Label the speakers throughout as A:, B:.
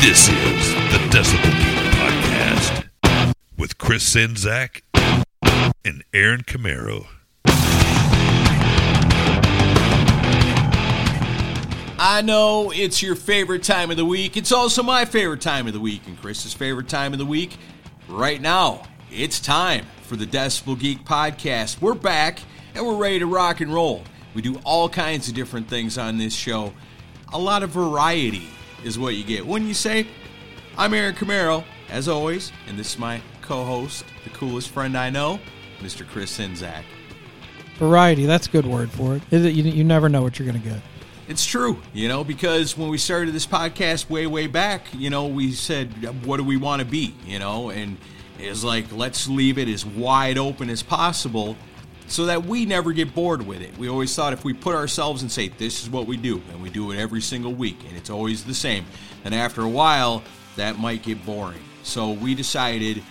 A: This is the Decibel Geek Podcast with Chris Czynszak and Aaron Camaro.
B: I know it's your favorite time of the week. It's also my favorite time of the week and Chris's favorite time of the week. Right now, it's time for the Decibel Geek Podcast. We're back and we're ready to rock and roll. We do all kinds of different things on this show. A lot of variety is what you get. When you say, I'm Aaron Camaro, as always, and this is my co host, the coolest friend I know, Mr. Chris Czynszak.
C: Variety, that's a good word for it. Is it you, you never know what you're going to get.
B: It's true, you know, because when we started this podcast way, way back, you know, we said, what do we want to be, you know, and it's like, let's leave it as wide open as possible so that we never get bored with it. We always thought if we put ourselves and say, this is what we do, and we do it every single week, and it's always the same, then after a while, that might get boring. So we decided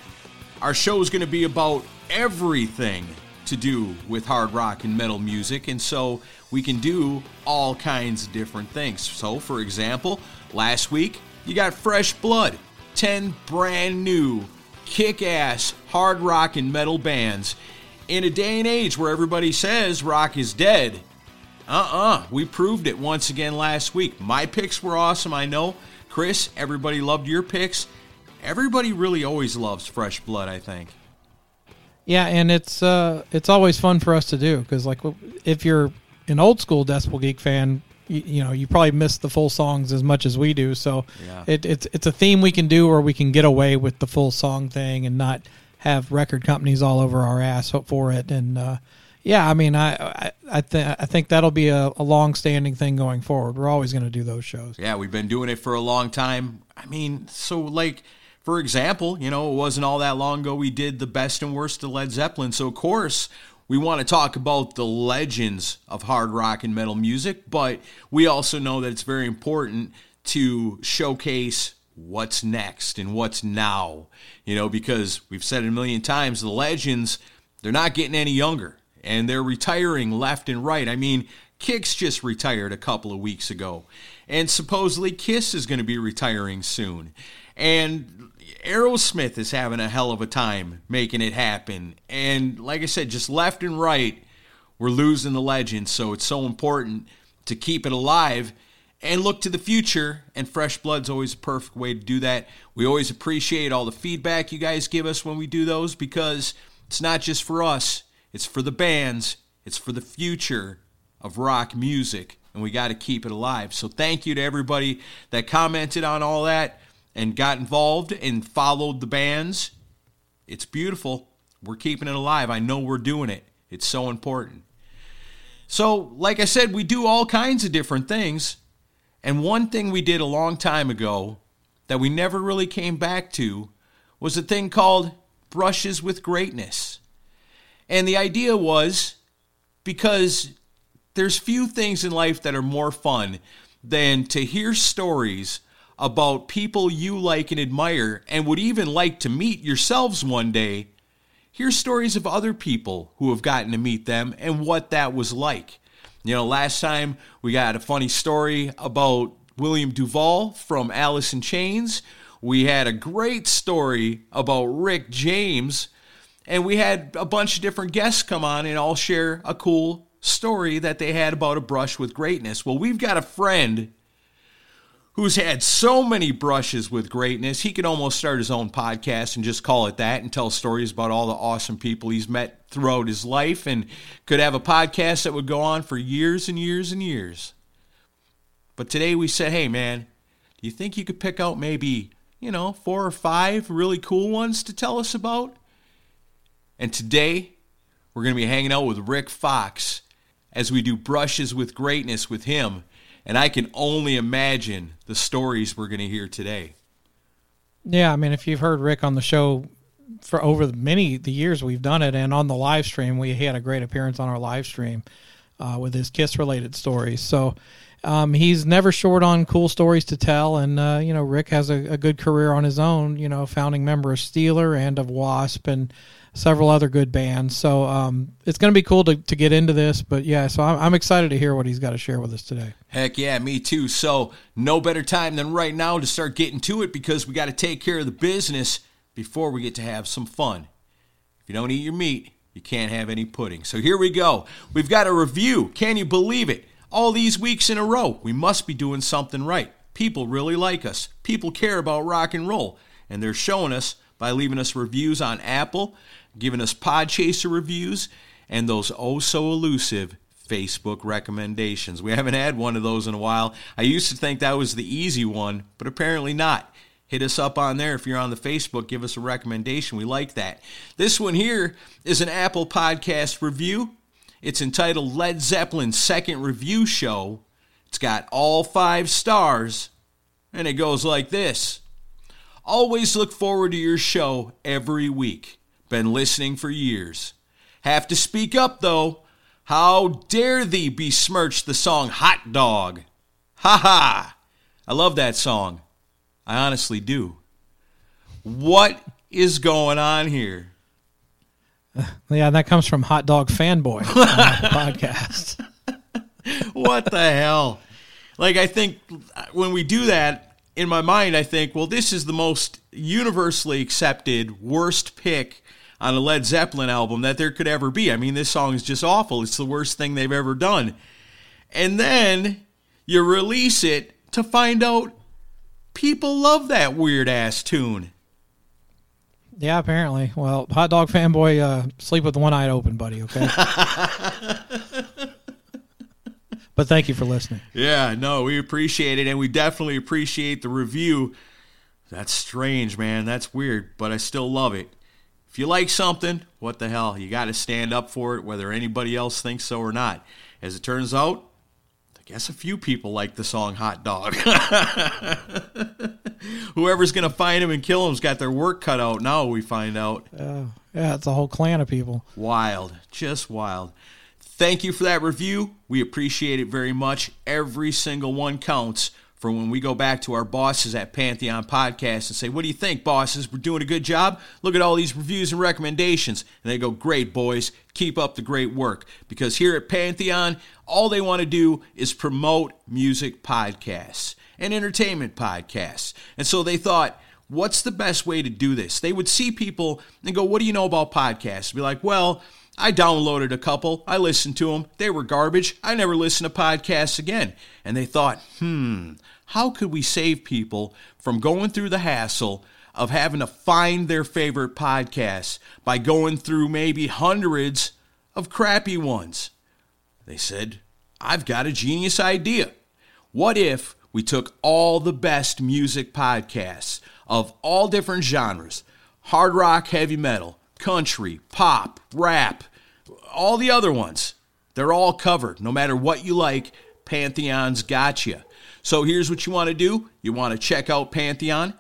B: our show is going to be about everything to do with hard rock and metal music, and so we can do all kinds of different things. So, for example, last week you got Fresh Blood, 10 brand new kick ass hard rock and metal bands in a day and age where everybody says rock is dead. Uh uh-uh, uh we proved it once again last week. My picks were awesome, I know. Chris, everybody loved your picks. Everybody really always loves Fresh Blood, I think.
C: Yeah, and it's uh, it's always fun for us to do because like if you're an old school Decibel Geek fan, you, you, know you probably miss the full songs as much as we do. So yeah. it, it's it's a theme we can do where we can get away with the full song thing and not have record companies all over our ass for it. And uh, yeah, I mean, I I I, th- I think that'll be a, a long standing thing going forward. We're always going to do those shows.
B: Yeah, we've been doing it for a long time. I mean, so like for example, you know, it wasn't all that long ago we did the best and worst of Led Zeppelin. So of course we want to talk about the legends of hard rock and metal music, but we also know that it's very important to showcase what's next and what's now. You know, because we've said it a million times, the legends, they're not getting any younger and they're retiring left and right. I mean, Kix just retired a couple of weeks ago, and supposedly Kiss is going to be retiring soon. And Aerosmith is having a hell of a time making it happen. And like I said, just left and right, we're losing the legends. So it's so important to keep it alive and look to the future. And Fresh Blood's always a perfect way to do that. We always appreciate all the feedback you guys give us when we do those because it's not just for us, it's for the bands, it's for the future of rock music. And we got to keep it alive. So thank you to everybody that commented on all that and got involved and followed the bands. It's beautiful. We're keeping it alive. I know we're doing it. It's so important. So, like I said, we do all kinds of different things. And one thing we did a long time ago that we never really came back to was a thing called Brushes with Greatness. And the idea was because there's few things in life that are more fun than to hear stories about people you like and admire and would even like to meet yourselves one day. Hear stories of other people who have gotten to meet them and what that was like. You know, last time we got a funny story about William DuVall from Alice in Chains. We had a great story about Rick James. And we had a bunch of different guests come on and all share a cool story that they had about a brush with greatness. Well, we've got a friend who's had so many brushes with greatness, he could almost start his own podcast and just call it that and tell stories about all the awesome people he's met throughout his life and could have a podcast that would go on for years and years and years. But today we said, hey, man, do you think you could pick out maybe, you know, four or five really cool ones to tell us about? And today we're going to be hanging out with Rik Fox as we do brushes with greatness with him and I can only imagine the stories we're going to hear today.
C: Yeah, I mean, if you've heard Rik on the show for over the many the years we've done it, and on the live stream, we had a great appearance on our live stream uh, with his Kiss related stories. So um, he's never short on cool stories to tell, and uh, you know, Rik has a, a, good career on his own. You know, founding member of Steeler and of Wasp, and several other good bands. So um, it's going to be cool to, to get into this. But yeah, so I'm, I'm excited to hear what he's got to share with us today.
B: Heck yeah, me too. So no better time than right now to start getting to it because we got to take care of the business before we get to have some fun. If you don't eat your meat, you can't have any pudding. So here we go. We've got a review. Can you believe it? All these weeks in a row, we must be doing something right. People really like us. People care about rock and roll, and they're showing us by leaving us reviews on Apple, giving us Podchaser reviews, and those oh so elusive Facebook recommendations. We haven't had one of those in a while. I used to think that was the easy one, but apparently not. Hit us up on there if you're on the Facebook. Give us a recommendation. We like that. This one here is an Apple Podcast review. It's entitled Led Zeppelin's Second Review Show. It's got all five stars, and it goes like this Always look forward to your show every week. Been listening for years. Have to speak up though. How dare thee besmirch the song Hot Dog? Ha ha! I love that song. I honestly do. What is going on here?
C: Yeah, that comes from Hot Dog Fanboy podcast.
B: what the hell? Like, I think uh, when we do that, in my mind, I think, well, this is the most universally accepted worst pick on a Led Zeppelin album that there could ever be. I mean, this song is just awful. It's the worst thing they've ever done. And then you release it to find out people love that weird ass tune.
C: Yeah, apparently. Well, hot dog fanboy, uh, sleep with one eye open, buddy. Okay. But thank you for listening.
B: Yeah, no, we appreciate it, and we definitely appreciate the review. That's strange, man. That's weird, but I still love it. If you like something, what the hell? You got to stand up for it, whether anybody else thinks so or not. As it turns out, I guess a few people like the song Hot Dog. Whoever's going to find him and kill him's got their work cut out now, we find out.
C: Uh, yeah, it's a whole clan of people.
B: Wild. Just wild. Thank you for that review. We appreciate it very much. Every single one counts for when we go back to our bosses at Pantheon Podcast and say, What do you think, bosses? We're doing a good job. Look at all these reviews and recommendations. And they go, Great, boys. Keep up the great work. Because here at Pantheon, all they want to do is promote music podcasts and entertainment podcasts. And so they thought, What's the best way to do this? They would see people and go, What do you know about podcasts? Be like, Well, I downloaded a couple. I listened to them. They were garbage. I never listened to podcasts again. And they thought, hmm, how could we save people from going through the hassle of having to find their favorite podcasts by going through maybe hundreds of crappy ones? They said, I've got a genius idea. What if we took all the best music podcasts of all different genres hard rock, heavy metal, country, pop, rap, all the other ones. They're all covered. No matter what you like, Pantheon's got you. So here's what you want to do you want to check out Pantheon.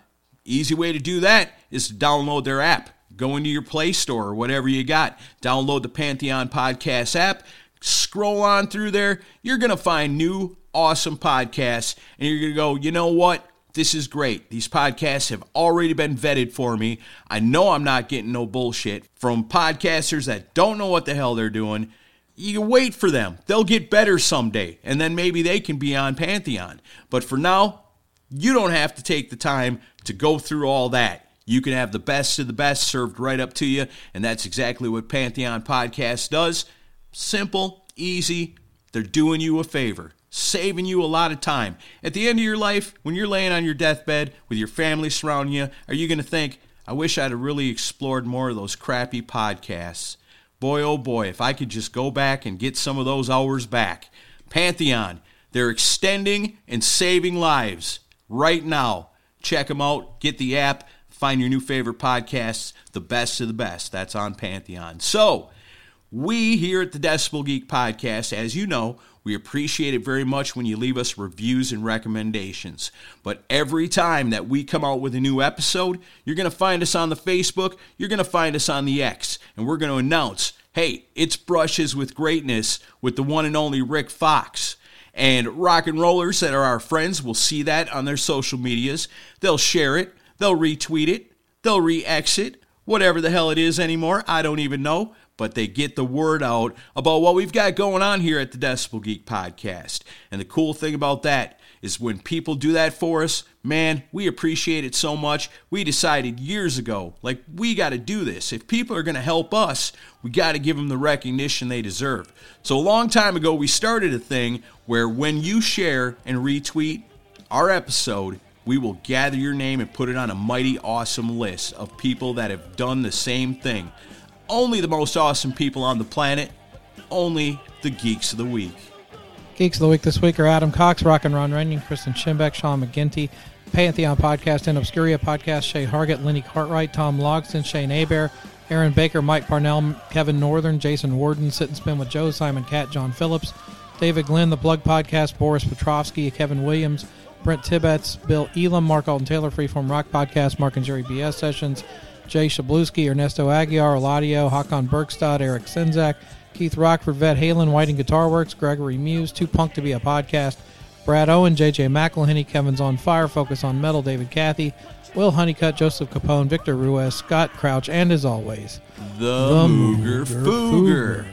B: Easy way to do that is to download their app. Go into your Play Store or whatever you got. Download the Pantheon Podcast app. Scroll on through there. You're going to find new, awesome podcasts. And you're going to go, you know what? This is great. These podcasts have already been vetted for me. I know I'm not getting no bullshit from podcasters that don't know what the hell they're doing. You wait for them. They'll get better someday, and then maybe they can be on Pantheon. But for now, you don't have to take the time to go through all that. You can have the best of the best served right up to you, and that's exactly what Pantheon Podcast does. Simple, easy. They're doing you a favor, saving you a lot of time. At the end of your life, when you're laying on your deathbed with your family surrounding you, are you going to think, I wish I'd have really explored more of those crappy podcasts? Boy, oh boy, if I could just go back and get some of those hours back. Pantheon, they're extending and saving lives right now. Check them out. Get the app. Find your new favorite podcasts, the best of the best. That's on Pantheon. So, we here at the Decibel Geek Podcast, as you know, we appreciate it very much when you leave us reviews and recommendations. But every time that we come out with a new episode, you're going to find us on the Facebook, you're going to find us on the X, and we're going to announce hey, it's Brushes with Greatness with the one and only Rik Fox. And rock and rollers that are our friends will see that on their social medias. They'll share it, they'll retweet it, they'll re exit, whatever the hell it is anymore. I don't even know. But they get the word out about what we've got going on here at the Decibel Geek podcast. And the cool thing about that is when people do that for us, man, we appreciate it so much. We decided years ago, like, we got to do this. If people are going to help us, we got to give them the recognition they deserve. So, a long time ago, we started a thing where when you share and retweet our episode, we will gather your name and put it on a mighty awesome list of people that have done the same thing. Only the most awesome people on the planet, only the Geeks of the Week.
C: Geeks of the Week this week are Adam Cox, Rock and Ron Runyon, Kristen Schimbeck, Sean McGinty, Pantheon Podcast, and Obscuria Podcast, Shay Hargett, Lenny Cartwright, Tom Logston, Shane Aber, Aaron Baker, Mike Parnell, Kevin Northern, Jason Warden, Sit and Spin with Joe, Simon Cat, John Phillips, David Glenn, The Plug Podcast, Boris Petrovsky, Kevin Williams, Brent Tibbetts, Bill Elam, Mark Alton Taylor, Freeform Rock Podcast, Mark and Jerry BS Sessions, Jay Shabluski, Ernesto Aguiar, Eladio, Hakon Bergstad, Eric Senzak, Keith Rockford, Vet Halen, Whiting Guitar Works, Gregory Muse, Too Punk to Be a Podcast, Brad Owen, JJ McElhenney, Kevin's on Fire, Focus on Metal, David Cathy, Will Honeycutt, Joseph Capone, Victor Ruiz, Scott Crouch, and as always,
B: the, the Mooger Fooger.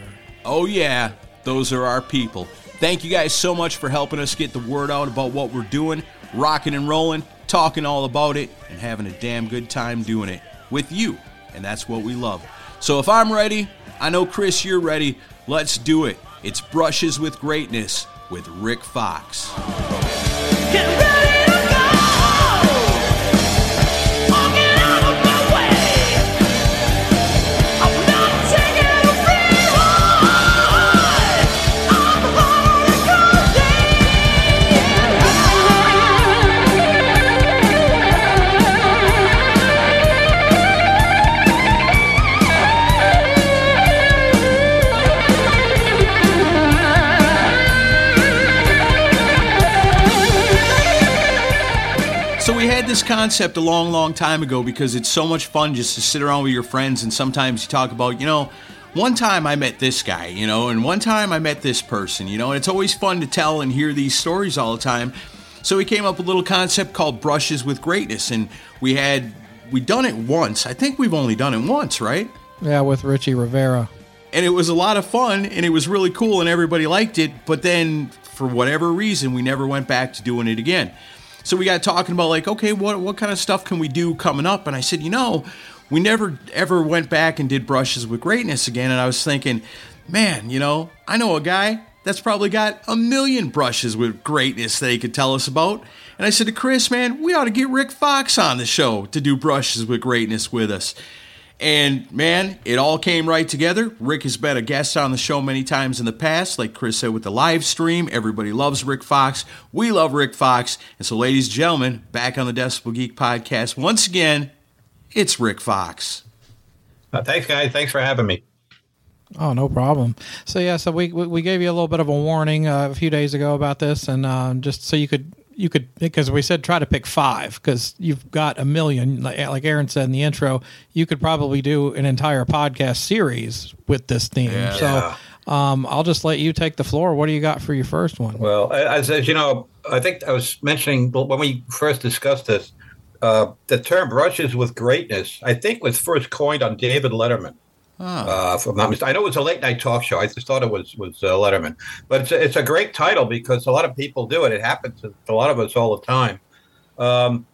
B: Oh, yeah, those are our people. Thank you guys so much for helping us get the word out about what we're doing, rocking and rolling, talking all about it, and having a damn good time doing it with you. And that's what we love. So if I'm ready, I know, Chris, you're ready. Let's do it. It's Brushes with Greatness with Rik Fox. this concept a long, long time ago because it's so much fun just to sit around with your friends and sometimes you talk about, you know, one time I met this guy, you know, and one time I met this person, you know, and it's always fun to tell and hear these stories all the time. So we came up with a little concept called Brushes with Greatness, and we had we done it once. I think we've only done it once, right?
C: Yeah, with Richie Rivera.
B: And it was a lot of fun, and it was really cool, and everybody liked it. But then, for whatever reason, we never went back to doing it again. So we got talking about like, okay, what what kind of stuff can we do coming up? And I said, you know, we never ever went back and did brushes with greatness again. And I was thinking, man, you know, I know a guy that's probably got a million brushes with greatness that he could tell us about. And I said to Chris, man, we ought to get Rik Fox on the show to do brushes with greatness with us. And man, it all came right together. Rik has been a guest on the show many times in the past, like Chris said with the live stream. Everybody loves Rik Fox. We love Rik Fox. And so, ladies and gentlemen, back on the Decibel Geek podcast, once again, it's Rik Fox.
D: Uh, thanks, guys. Thanks for having me.
C: Oh, no problem. So yeah, so we we gave you a little bit of a warning uh, a few days ago about this, and uh, just so you could you could because we said try to pick five because you've got a million like, like Aaron said in the intro you could probably do an entire podcast series with this theme. Yeah. so um, I'll just let you take the floor. What do you got for your first one?
D: Well as, as you know I think I was mentioning when we first discussed this uh, the term brushes with greatness I think was first coined on David Letterman Oh. Uh, if I'm not mistaken. I know it was a late night talk show. I just thought it was was uh, Letterman, but it's a, it's a great title because a lot of people do it. It happens to a lot of us all the time. Um,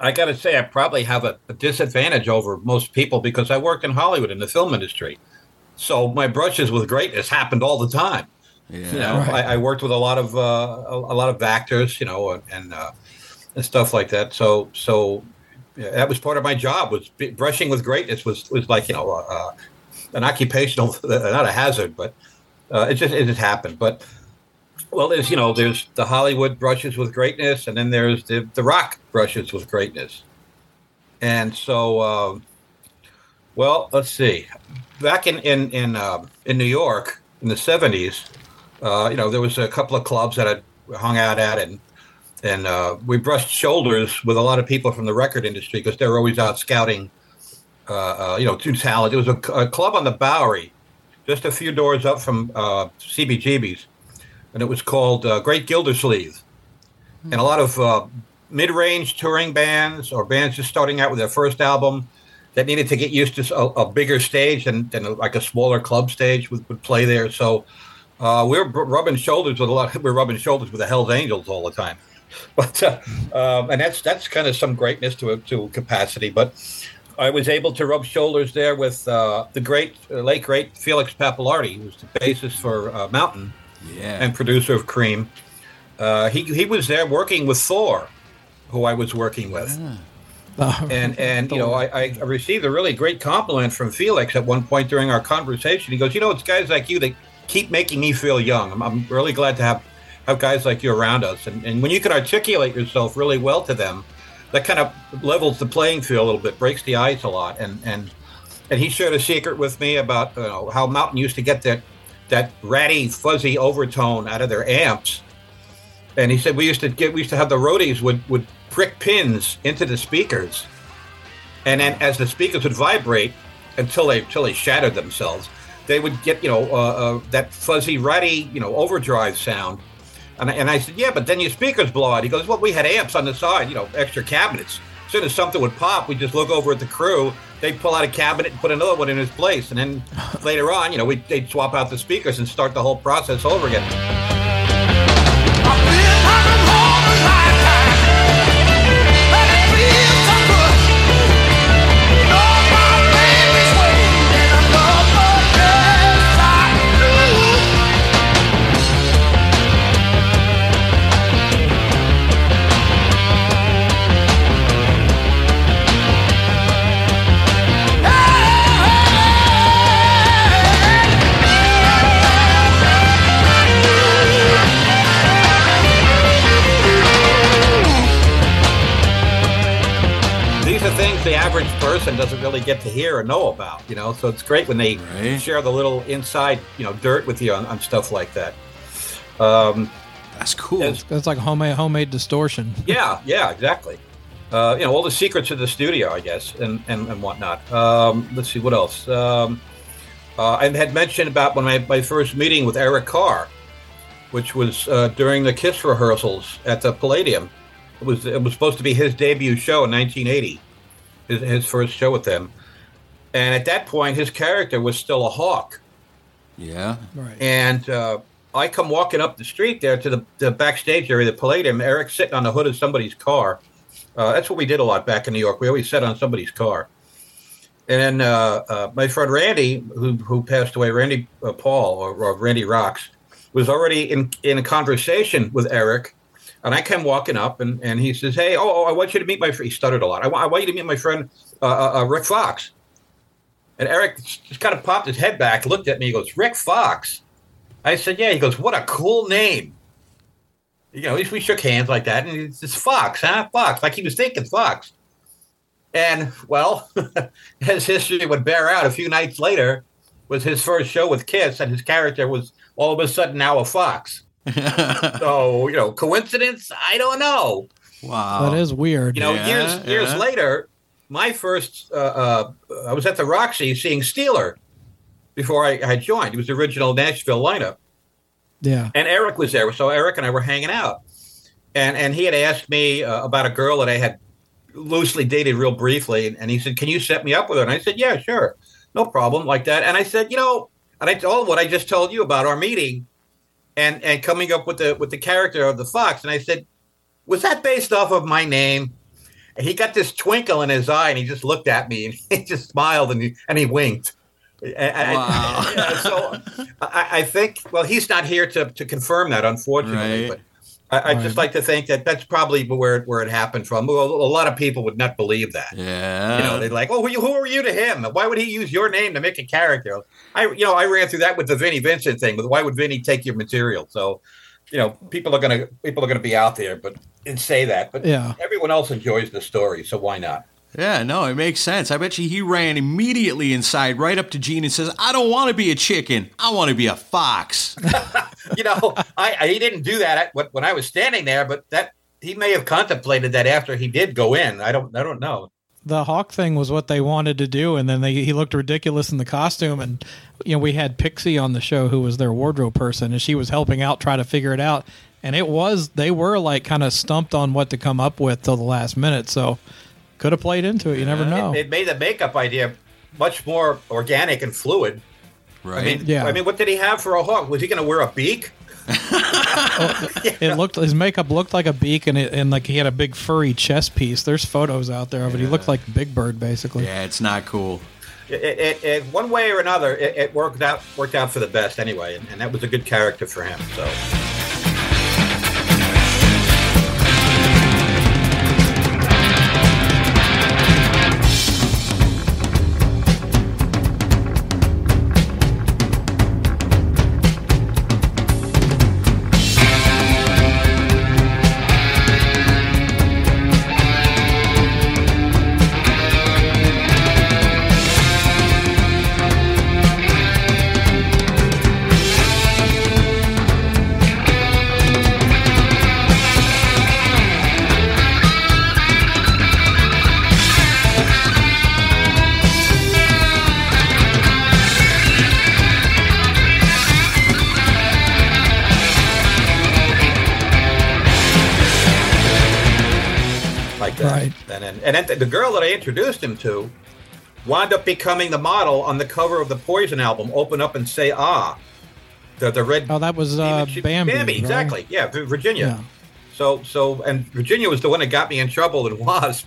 D: I got to say, I probably have a, a, disadvantage over most people because I worked in Hollywood in the film industry, So my brushes with greatness happened all the time. Yeah, you know, right. I, I, worked with a lot of uh, a, a, lot of actors, you know, and uh, and stuff like that. So so that was part of my job. Was brushing with greatness was was like you know uh, an occupational, not a hazard, but uh, it just it just happened. But well, there's you know there's the Hollywood brushes with greatness, and then there's the the rock brushes with greatness. And so, uh, well, let's see. Back in in in uh, in New York in the '70s, uh, you know, there was a couple of clubs that I hung out at, and and uh, we brushed shoulders with a lot of people from the record industry because they were always out scouting. Uh, uh, you know, too talented. It was a, a, club on the Bowery, just a few doors up from uh, CBGB's, and it was called uh, Great Gildersleeve. Mm-hmm. And a lot of mid-range touring bands or bands just starting out with their first album that needed to get used to a, a bigger stage than, than like a smaller club stage would, would play there. So uh, we're rubbing shoulders with a lot. We're rubbing shoulders with the Hell's Angels all the time. But uh, um, and that's that's kind of some greatness to a, to capacity. But I was able to rub shoulders there with uh, the great uh, late great Felix Pappalardi, who was the bassist for uh, Mountain yeah. and producer of Cream. Uh, he he was there working with Thor, who I was working with. Yeah. And and you know I, I, received a really great compliment from Felix at one point during our conversation. He goes, you know, it's guys like you that keep making me feel young. I'm, I'm really glad to have have guys like you around us. And, and when you can articulate yourself really well to them, that kind of levels the playing field a little bit, breaks the ice a lot. And and and he shared a secret with me about you know, how Mountain used to get that that ratty, fuzzy overtone out of their amps. And he said we used to get we used to have the roadies would would prick pins into the speakers, and then as the speakers would vibrate until they until they shattered themselves, they would get you know uh, uh, that fuzzy, ratty, you know, overdrive sound. And I, and I said, yeah, but then your speakers blow out. He goes, well, we had amps on the side, you know, extra cabinets. As soon as something would pop, we just look over at the crew. They'd pull out a cabinet and put another one in its place. And then later on, you know, we, they'd swap out the speakers and start the whole process over again. Person doesn't really get to hear or know about, you know. So it's great when they right. share the little inside, you know, dirt with you on, on stuff like that.
B: Um, That's cool.
C: That's like homemade homemade distortion.
D: Yeah, yeah, exactly. Uh, you know, all the secrets of the studio, I guess, and and, and whatnot. Um, let's see what else. Um, uh, I had mentioned about when I my first meeting with Eric Carr, which was uh, during the Kiss rehearsals at the Palladium. It was it was supposed to be his debut show in 1980 his, his first show with them. And at that point, his character was still a hawk.
B: Yeah.
D: Right. And uh, I come walking up the street there to the, the backstage area, the Palladium. Eric's sitting on the hood of somebody's car. Uh, that's what we did a lot back in New York. We always sat on somebody's car. And uh, uh, my friend Randy, who, who passed away, Randy uh, Paul or, or, Randy Rocks, was already in, in a conversation with Eric and I came walking up, and, and he says, "Hey, oh, oh I want you to meet my." Friend." He stuttered a lot. I, I want you to meet my friend uh, uh, uh, Rik Fox. And Eric just kind of popped his head back, looked at me. He goes, "Rik Fox." I said, "Yeah." He goes, "What a cool name." You know, we shook hands like that, and it's, it's Fox, huh? Fox, like he was thinking Fox. And well, as history would bear out, a few nights later was his first show with Kiss, and his character was all of a sudden now a fox. so you know, coincidence? I don't know.
C: Wow, that is weird.
D: You know, yeah, years yeah. years later, my first uh, uh, I was at the Roxy seeing Steeler before I, I joined. It was the original Nashville lineup.
C: Yeah,
D: and Eric was there, so Eric and I were hanging out, and and he had asked me uh, about a girl that I had loosely dated real briefly, and, and he said, "Can you set me up with her?" And I said, "Yeah, sure, no problem," like that. And I said, "You know," and I told what I just told you about our meeting and and coming up with the with the character of the fox. And I said, was that based off of my name? And he got this twinkle in his eye, and he just looked at me and he just smiled and he and he winked. Wow. so I, I, think, well, he's not here to, to confirm that, unfortunately. Right. But I, I just like to think that that's probably where where it happened from. Well, a lot of people would not believe that.
B: Yeah,
D: you know, they're like, "Oh, who, who are you to him? Why would he use your name to make a character?" I, you know, I ran through that with the Vinnie Vincent thing. But why would Vinnie take your material? So, you know, people are gonna people are gonna be out there, but and say that. But yeah. everyone else enjoys the story, so why not?
B: Yeah, no, it makes sense. I bet you he ran immediately inside right up to Gene and says, I don't want to be a chicken. I want to be a fox.
D: you know, I, I, he didn't do that when I was standing there, but that he may have contemplated that after he did go in. I don't I don't know.
C: The hawk thing was what they wanted to do, and then they, he looked ridiculous in the costume. And you know, we had Pixie on the show, who was their wardrobe person, and she was helping out, try to figure it out. And it was they were like kind of stumped on what to come up with till the last minute. So could have played into it. You never know.
D: It, it, made the makeup idea much more organic and fluid.
B: Right.
D: I mean, yeah. I mean, what did he have for a hawk? Was he going to wear a beak?
C: it looked his makeup looked like a beak, and, it, and like he had a big furry chest piece. There's photos out there of it. He looked like Big Bird, basically.
B: Yeah, it's not cool.
D: It, it, one way or another, it, worked out worked out for the best anyway, and, and that was a good character for him. So. And then the girl that I introduced him to wound up becoming the model on the cover of the Poison album, "Open Up and Say Ah." The the red.
C: Oh, that was uh, Bambi.
D: Bambi, right? exactly. Yeah, Virginia. Yeah. So so and Virginia was the one that got me in trouble in Wasp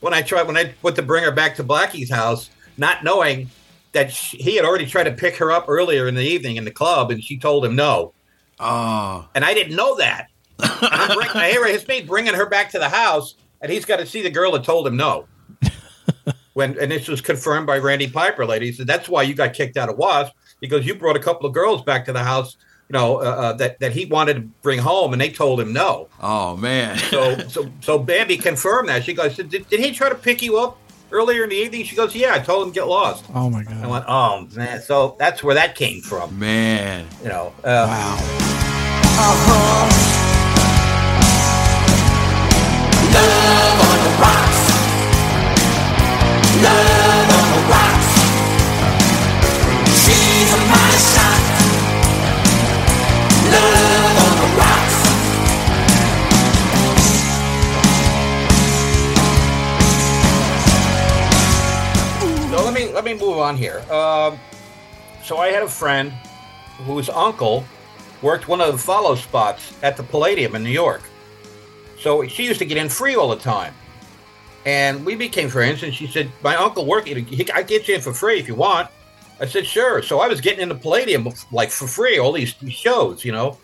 D: when I tried when I went to bring her back to Blackie's house, not knowing that she, he had already tried to pick her up earlier in the evening in the club, and she told him no.
B: Oh.
D: And I didn't know that. bring, I hear his mate bringing her back to the house, and he's got to see the girl that told him no. when and this was confirmed by Randy Piper later. He said that's why you got kicked out of Wasp because you brought a couple of girls back to the house. You know uh, uh, that that he wanted to bring home, and they told him no.
B: Oh man!
D: so so so Bambi confirmed that. She goes, did, did he try to pick you up earlier in the evening? She goes, yeah. I told him to get lost.
C: Oh my god!
D: I went, oh man. So that's where that came from.
B: Man,
D: you know. Uh,
B: wow. Uh-huh.
D: Let me let me move on here. Um, so I had a friend whose uncle worked one of the follow spots at the Palladium in New York. So she used to get in free all the time. And we became friends, and she said, My uncle worked, I get you in for free if you want. I said, Sure. So I was getting into Palladium like for free, all these, shows, you know,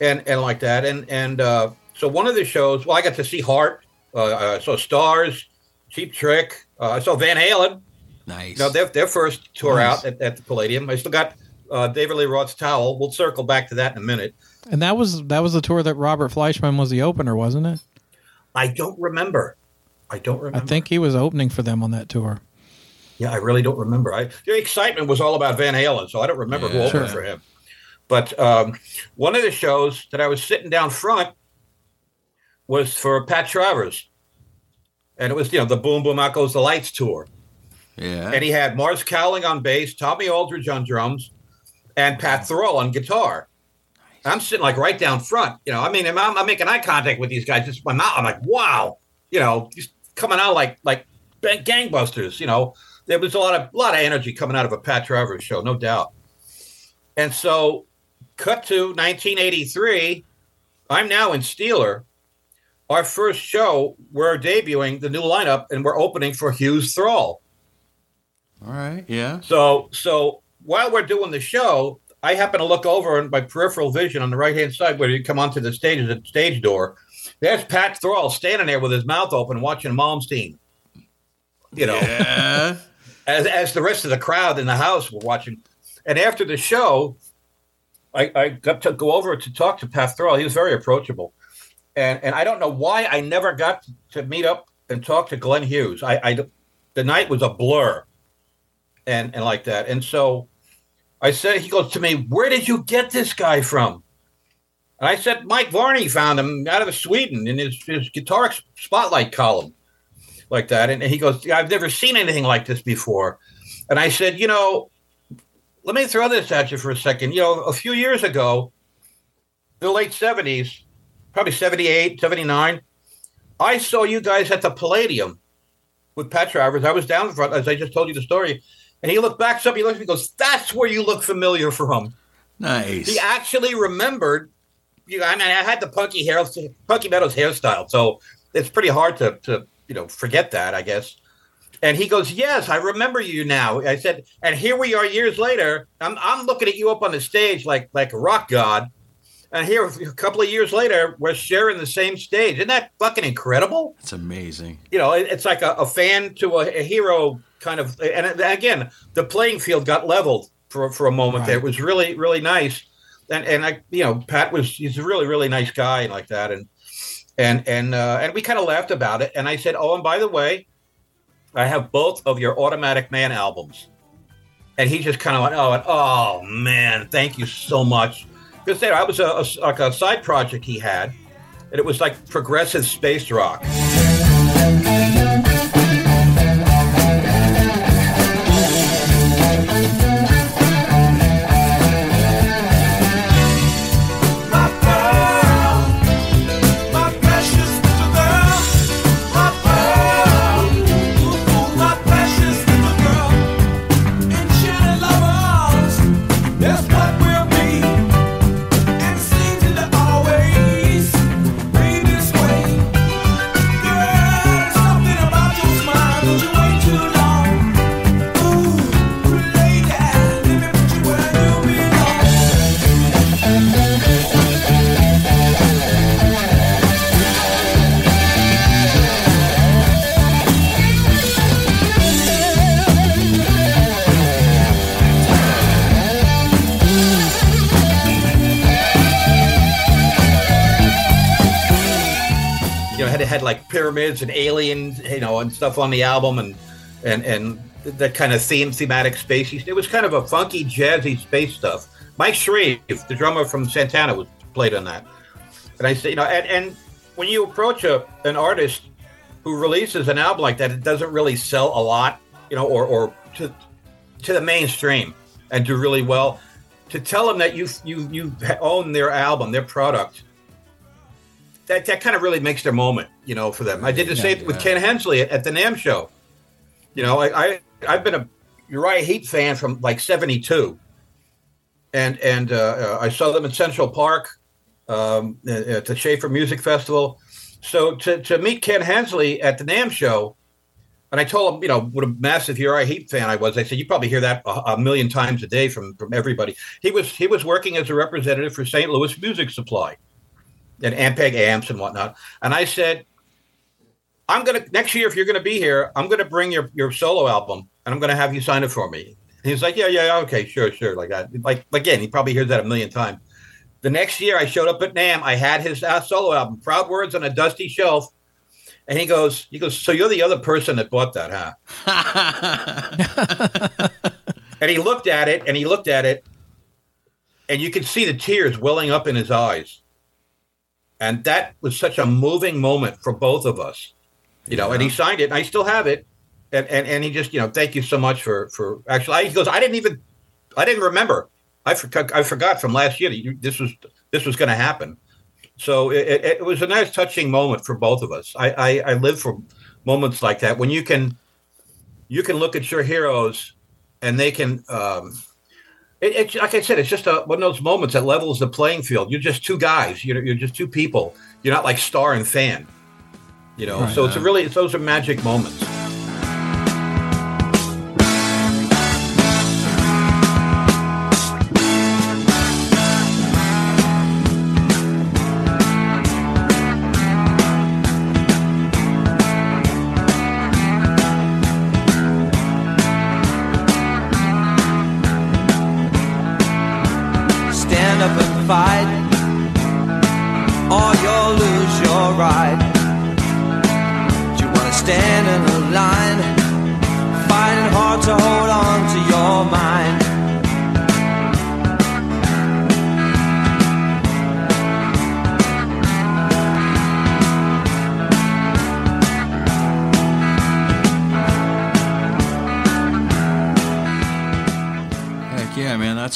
D: and and like that. And and uh, so one of the shows, well, I got to see Heart, uh, I saw Starz, Cheap Trick, uh, I saw Van Halen.
B: Nice.
D: You know, their, their first tour nice. out at, at the Palladium. I still got uh, David Lee Roth's towel. We'll circle back to that in a minute.
C: And that was that was the tour that Robert Fleischman was the opener, wasn't it?
D: I don't remember. I don't remember.
C: I think he was opening for them on that tour.
D: Yeah, I really don't remember. I, the excitement was all about Van Halen, so I don't remember yeah, who opened sure. for him. But um, one of the shows that I was sitting down front was for Pat Travers, and it was you know the Boom Boom Out Goes the Lights tour.
B: Yeah,
D: and he had Mars Cowling on bass, Tommy Aldridge on drums, and Pat Thrall on guitar. I'm sitting like right down front. You know, I mean, I'm, I'm making eye contact with these guys. Just my mouth. I'm like, wow. You know, just coming out like like gangbusters. You know, there was a lot of a lot of energy coming out of a Pat Travers show, no doubt. And so, cut to 1983. I'm now in Steeler. Our first show, we're debuting the new lineup, and we're opening for Hughes Thrall.
B: All right. Yeah.
D: So so while we're doing the show, I happen to look over in my peripheral vision on the right hand side where you come onto the stage, at the stage door. There's Pat Thrall standing there with his mouth open watching Malmsteen. You know,
B: Yeah.
D: as, as the rest of the crowd in the house were watching. And after the show, I, I got to go over to talk to Pat Thrall. He was very approachable. And, and I don't know why I never got to meet up and talk to Glenn Hughes. I, I the night was a blur and, and like that. And so I said, he goes to me, Where did you get this guy from? And I said, Mike Varney found him out of Sweden in his, his guitar spotlight column, like that. And he goes, I've never seen anything like this before. And I said, You know, let me throw this at you for a second. You know, a few years ago, the late 70s, probably 78, 79, I saw you guys at the Palladium with Pat Travers. I was down front, as I just told you the story. And he looked back up, he looks at me, goes, That's where you look familiar from.
B: Nice.
D: He actually remembered. You know, I mean, I had the Punky hair, Punky Meadows hairstyle, so it's pretty hard to, to, you know, forget that, I guess. And he goes, "Yes, I remember you now." I said, "And here we are years later. I'm, I'm looking at you up on the stage like like a rock god, and here a couple of years later, we're sharing the same stage. Isn't that fucking incredible?
B: It's amazing.
D: You know, it, it's like a, a fan to a, a hero kind of. And again, the playing field got leveled for for a moment.
C: Right.
D: There, it was really really nice. And and I, you know, Pat was he's a really really nice guy like that. And and and uh, and we kind of laughed about it. And I said, "Oh, and by the way." I have both of your Automatic Man albums. And he just kind of went, oh, and, oh man, thank you so much. Because I was a, a, like a side project he had, and it was like progressive space rock. Had like pyramids and aliens, you know, and stuff on the album, and and and that kind of theme, thematic spacey. It was kind of a funky, jazzy space stuff. Mike Shrieve, the drummer from Santana, was played on that. And I say, you know, and, and when you approach a an artist who releases an album like that, it doesn't really sell a lot, you know, or or to to the mainstream and do really well. To tell them that you you you own their album, their product, that that kind of really makes their moment, you know, for them. I did the same with Ken Hensley at, at the NAMM show. You know, I, I I've been a Uriah Heep fan from like '72, and and uh, uh, I saw them in Central Park um, at the Schaefer Music Festival. So to to meet Ken Hensley at the NAMM show, and I told him, you know, what a massive Uriah Heep fan I was. I said, you probably hear that a, a million times a day from from everybody. He was he was working as a representative for St. Louis Music Supply and Ampeg amps and whatnot. And I said, I'm gonna next year if you're gonna be here, I'm gonna bring your your solo album and I'm gonna have you sign it for me. And he's like, yeah, yeah, okay, sure, sure, like that. Like again, he probably hears that a million times. The next year, I showed up at NAMM. I had his uh, solo album, "Proud Words on a Dusty Shelf," and he goes, "He goes, so you're the other person that bought that, huh?" and he looked at it, and he looked at it, and you could see the tears welling up in his eyes. And that was such a moving moment for both of us, you know. And he signed it, and I still have it. And, and and he just, you know, thank you so much for for actually. I, he goes, I didn't even, I didn't remember. I forgot. I forgot from last year that you, this was this was going to happen. So it, it, it was a nice, touching moment for both of us. I, I I live for moments like that when you can you can look at your heroes and they can um, it, it's like I said, it's just a, one of those moments that levels the playing field. You're just two guys. You're, you're just two people. You're not like star and fan. You know,
C: Right.
D: so it's a really it's, those are magic moments.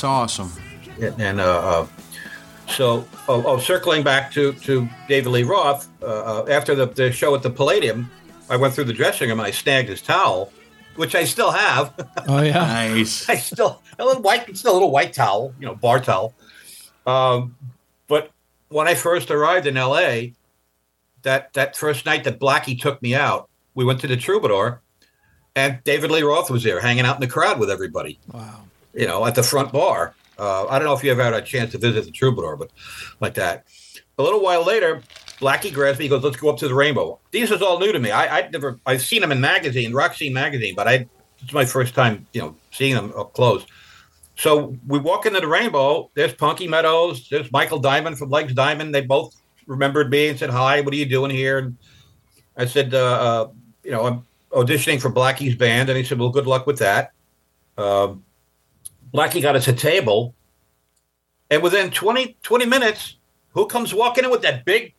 B: That's awesome.
D: and uh, uh, so oh, oh, circling back to to David Lee Roth uh, uh, after the, the show at the Palladium, I went through the dressing room and I snagged his towel, which I still have.
C: Oh yeah.
B: Nice.
D: I still a little white, it's still a little white towel, you know, bar towel. Um, but when I first arrived in L.A., that that first night that Blackie took me out, we went to the Troubadour, and David Lee Roth was there, hanging out in the crowd with everybody.
C: Wow.
D: You know, at the front bar. Uh, I don't know if you ever had a chance to visit the Troubadour, but like that. A little while later, Blackie grabs me. He goes, "Let's go up to the Rainbow." These is all new to me. I, I'd never, I've seen them in magazine, Scene magazine, but I, it's my first time, you know, seeing them up close. So we walk into the Rainbow. There's Punky Meadows. There's Michael Diamond from Legs Diamond. They both remembered me and said, "Hi, what are you doing here?" And I said, uh, uh, "You know, I'm auditioning for Blackie's band." And he said, "Well, good luck with that." Um, Blackie got us a table, and within 20, 20 minutes, who comes walking in with that big,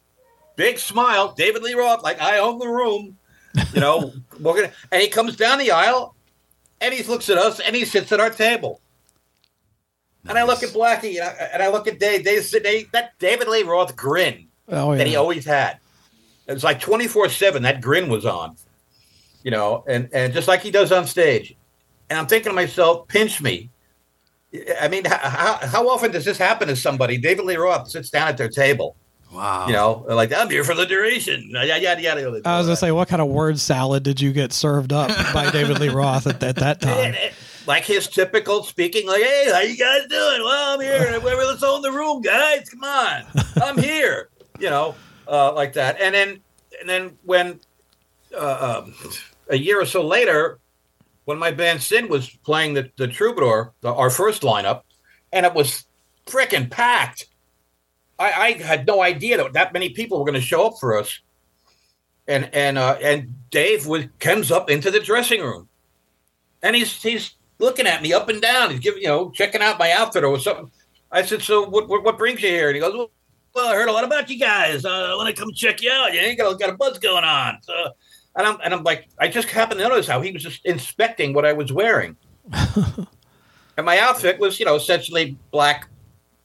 D: big smile? David Lee Roth, like I own the room, you know, walking, and he comes down the aisle, and he looks at us, and he sits at our table. And I look at Blackie, and I, and I look at Dave. Dave, Dave that David Lee Roth grin
C: Oh
D: that he always had. It was like twenty four seven. That grin was on, you know, and and just like he does on stage. And I'm thinking to myself, pinch me. I mean, how how often does this happen to somebody? David Lee Roth sits down at their table,
B: Wow.
D: you know, like I'm here for the duration. Yada yada yada. yada.
C: I was gonna say, what kind of word salad did you get served up by David Lee Roth at, at that time?
D: like his typical speaking, like, "Hey, how you guys doing? Well, I'm here. Well, Let's own the room, guys. Come on, I'm here." You know, uh, like that. And then, and then when uh, um, a year or so later, when my band Sin was playing the the Troubadour, the, our first lineup, and it was freaking packed. I, I had no idea that that many people were going to show up for us. And and uh, and Dave was, comes up into the dressing room and he's he's looking at me up and down. He's giving you know checking out my outfit or something. I said, "So what what, what brings you here?" And he goes, "Well, well, I heard a lot about you guys. Uh, I want to come check you out. You ain't got, got a buzz going on." So, and I'm and I'm like, I just happened to notice how he was just inspecting what I was wearing, and my outfit was you know essentially black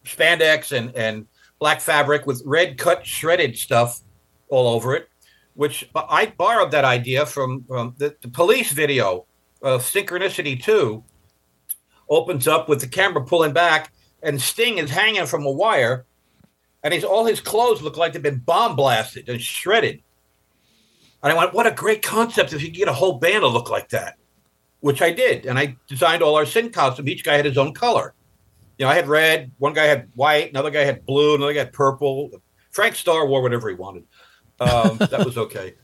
D: spandex and and black fabric with red cut shredded stuff all over it. Which I borrowed that idea from, from the, the police video uh, Synchronicity 2 opens up with the camera pulling back, and Sting is hanging from a wire, and he's all his clothes look like they've been bomb blasted and shredded. And I went, what a great concept if you could get a whole band to look like that, which I did. And I designed all our Sin costumes. Each guy had his own color. You know, I had red, one guy had white, another guy had blue, another guy had purple. Frank Starr wore whatever he wanted. Um, that was okay.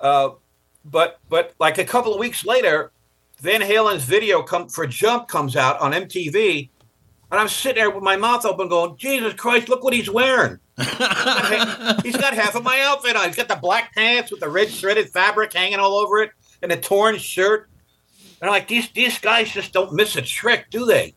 D: Uh, but but like a couple of weeks later, Van Halen's video come for Jump comes out on MTV, and I'm sitting there with my mouth open, going, "Jesus Christ, look what he's wearing! he's got half of my outfit on. He's got the black pants with the red shredded fabric hanging all over it, and a torn shirt. And I'm like, these these guys just don't miss a trick, do they?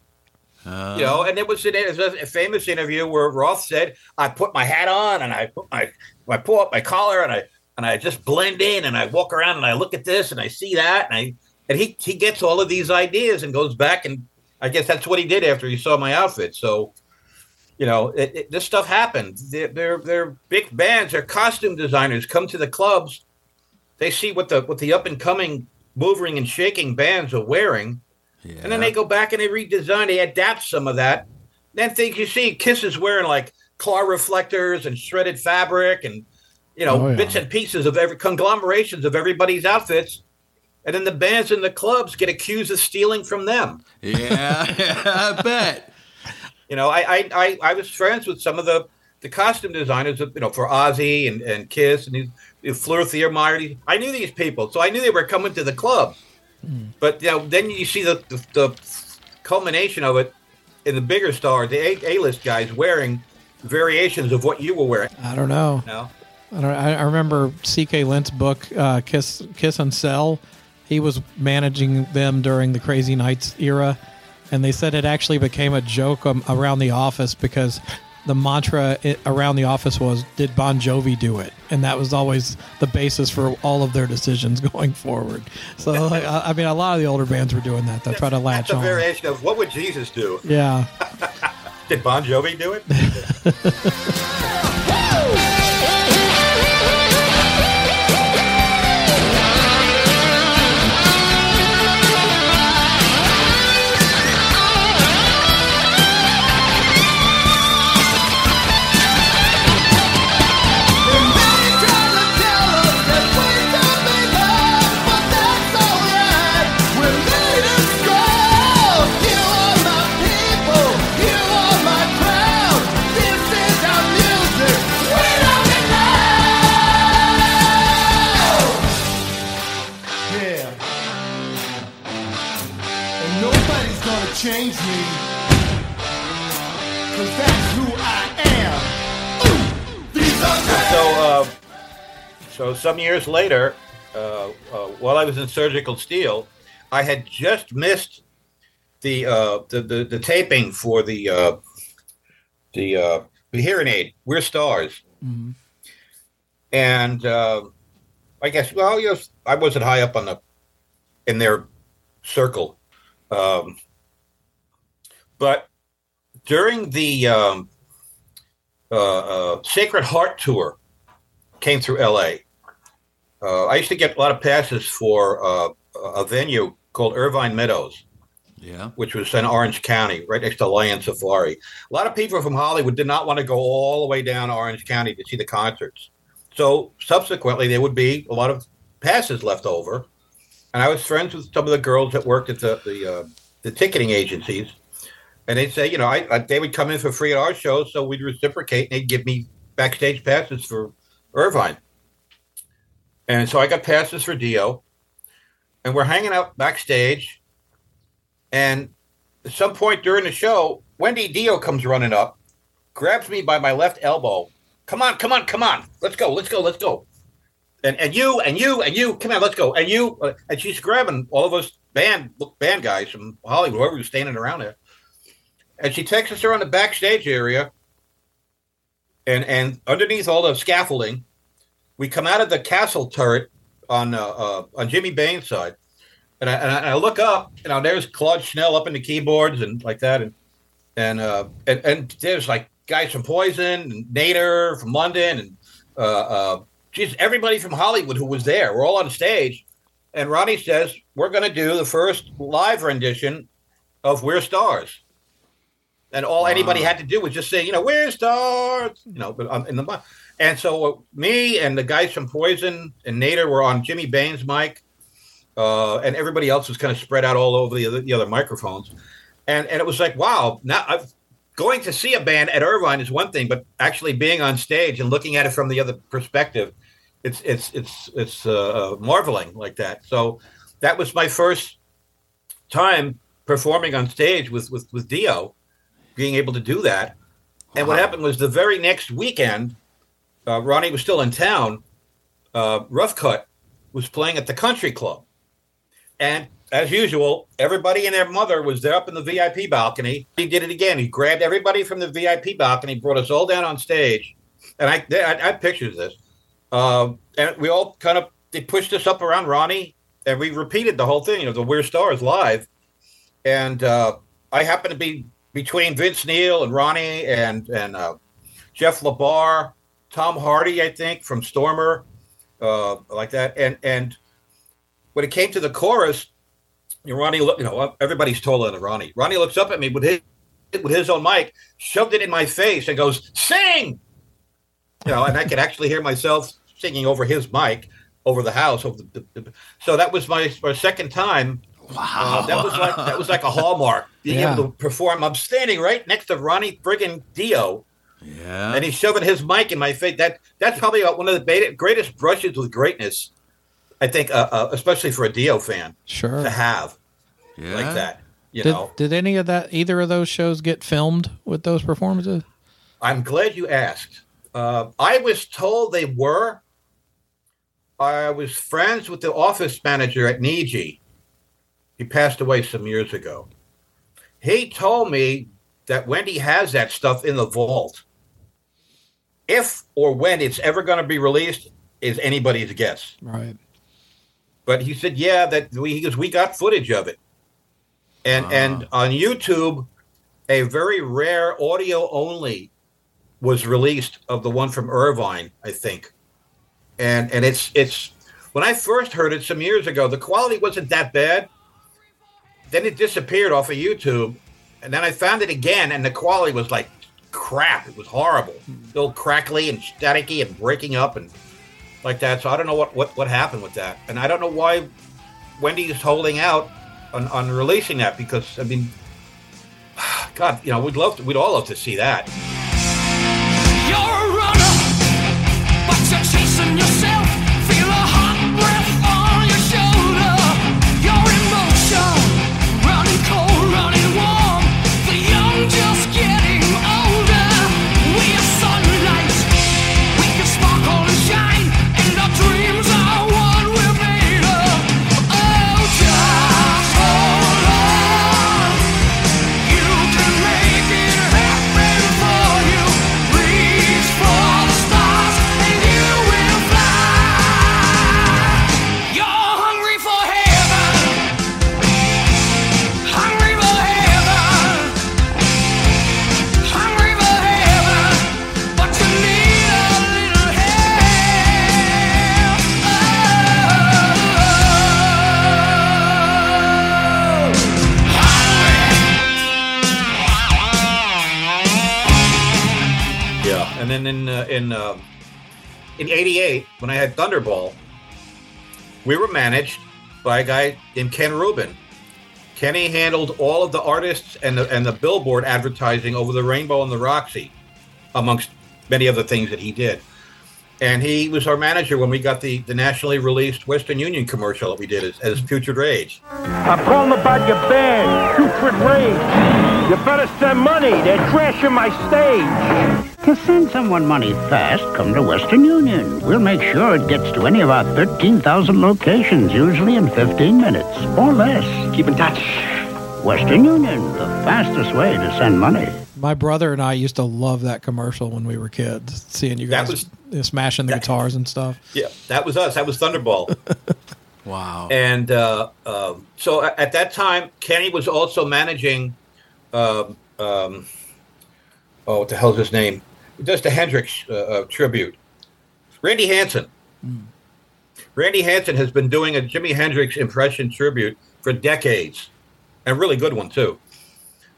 B: Uh,
D: you know, and it was, it was a famous interview where Roth said, "I put my hat on and I put my I pull up my collar and I and I just blend in and I walk around and I look at this and I see that and I and he he gets all of these ideas and goes back and I guess that's what he did after he saw my outfit. So, you know, it, it, this stuff happened. They're, they're they're big bands. They're costume designers come to the clubs. They see what the what the up and coming moving and shaking bands are wearing.
B: yeah.
D: And then they go back and they redesign, they adapt some of that. Then things you see, Kiss is wearing like claw reflectors and shredded fabric and you know
C: Oh, yeah.
D: bits and pieces of every conglomerations of everybody's outfits. And then the bands in the clubs get accused of stealing from them.
B: yeah, I bet.
D: You know, I I, I, I was friends with some of the, the costume designers, you know, for Ozzy and, and Kiss and these, these Fleur Thiemeyer. I knew these people, so I knew they were coming to the club. But you know, then you see the, the, the culmination of it in the bigger stars, the A list guys wearing variations of what you were wearing.
C: I don't know.
D: No.
C: I, don't, I I remember C.K. Lendt's book, uh, Kiss, Kiss and Sell. He was managing them during the Crazy Nights era, and they said it actually became a joke um, around the office because the mantra i around the office was, "Did Bon Jovi do it?" And that was always the basis for all of their decisions going forward. So, like, I, I mean, a lot of the older bands were doing that. They try to latch
D: That's a
C: on.
D: variation of what would Jesus do?
C: yeah.
D: Did Bon Jovi do it? some years later, uh, uh, while I was in surgical steel, I had just missed the uh, the, the the taping for the uh, the uh, the Hear 'n Aid. We're stars, and uh, I guess well, yes, I wasn't high up on the in their circle, um, but during the um, uh, uh, Sacred Heart tour came through L.A. Uh, I used to get a lot of passes for uh, a venue called Irvine Meadows,
B: Yeah.
D: which was in Orange County, right next to Lion Safari. A lot of people from Hollywood did not want to go all the way down Orange County to see the concerts. So subsequently, there would be a lot of passes left over, and I was friends with some of the girls that worked at the the, uh, the ticketing agencies, and they'd say, you know, I, I they would come in for free at our shows, so we'd reciprocate, and they'd give me backstage passes for Irvine. And so I got passes for Dio, and we're hanging out backstage, and at some point during the show, Wendy Dio comes running up, grabs me by my left elbow. Come on, come on, come on. Let's go, let's go, let's go. And and you and you and you, come on, let's go. And you and she's grabbing all of us band band guys from Hollywood, whoever was standing around there. And she takes us around the backstage area. And and underneath all the scaffolding, we come out of the castle turret on uh, uh, on Jimmy Bain's side, and I, and I, look up, you know, there's Claude Schnell up in the keyboards and like that, and and uh, and, and there's like guys from Poison and Nadir from London, and uh, uh, just everybody from Hollywood who was there. We're all on stage, and Ronnie says we're going to do the first live rendition of "We're Stars." And all anybody had to do was just say, you know, we're stars, you know, but um, in the and so uh, me and the guys from Poison and Nadir were on Jimmy Bain's mic, uh, and everybody else was kind of spread out all over the other, the other microphones, and and it was like, wow, now I've, going to see a band at Irvine is one thing, but actually being on stage and looking at it from the other perspective, it's it's it's it's uh, marveling like that. So that was my first time performing on stage with with with Dio, being able to do that. And what happened was the very next weekend, uh, Ronnie was still in town. Uh, Rough Cut was playing at the Country Club, and as usual, everybody and their mother was there up in the VIP balcony. He did it again. He grabbed everybody from the VIP balcony, brought us all down on stage, and I I, I of this. Uh, and we all kind of they pushed us up around Ronnie, and we repeated the whole thing. You know, the We're Stars live, and uh, I happened to be between Vince Neil and Ronnie and and uh, Jeff LaBar, Tom Hardy, I think from Stormer, uh, like that. And and when it came to the chorus, you know, Ronnie, look, you know, everybody's taller than Ronnie. Ronnie looks up at me with his with his own mic, shoved it in my face, and goes, "Sing!" You know, and I could actually hear myself singing over his mic over the house. Over the, the, so that was my, my second time. Wow, that was like that was like a hallmark being
C: Yeah.
D: able to perform. I'm standing right next to Ronnie friggin' Dio,
B: Yeah.
D: and he's shoving his mic in my face. That that's probably one of the beta- greatest brushes with greatness, I think, uh, uh, especially for a Dio fan
C: Sure.
D: to have
B: yeah.
D: like that. You
C: Did,
D: know,
C: did any of that, either of those shows get filmed with those performances?
D: I'm glad you asked. Uh, I was told they were. I was friends with the office manager at Niji. He passed away some years ago. He told me that Wendy has that stuff in the vault. If or when it's ever going to be released is anybody's guess.
C: Right.
D: But he said, yeah, that we because we got footage of it, and ah. and on YouTube, a very rare audio only was released of the one from Irvine, I think, and and it's it's when I first heard it some years ago, the quality wasn't that bad. Then it disappeared off of YouTube, and then I found it again, and the quality was like crap. It was horrible, hmm. still crackly and staticky and breaking up and like that. So I don't know what what what happened with that, and I don't know why Wendy is holding out on, on releasing that because I mean, God, you know, we'd love to, we'd all love to see that. Thunderball, we were managed by a guy named Ken Rubin. Kenny handled all of the artists and the and the billboard advertising over the Rainbow and the Roxy, amongst many other things that he did. And he was our manager when we got the, the nationally released Western Union commercial that we did as, as Putrid Rage.
E: I'm calling about your band, Putrid Rage. You better send money. They're trashing my stage.
F: To send someone money fast, come to Western Union. We'll make sure it gets to any of our 13,000 locations, usually in 15 minutes or less. Keep in touch. Western Union, the fastest way to send money.
C: My brother and I used to love that commercial when we were kids, seeing you guys
D: was-
C: smashing the guitars and stuff.
D: Yeah, that was us. That was Thunderball.
B: Wow.
D: And uh, um, so at that time, Kenny was also managing. Um, um, oh, what the hell's his name? Does the Hendrix uh, uh, tribute. Randy Hansen. Randy Hansen has been doing a Jimi Hendrix impression tribute for decades, and a really good one too.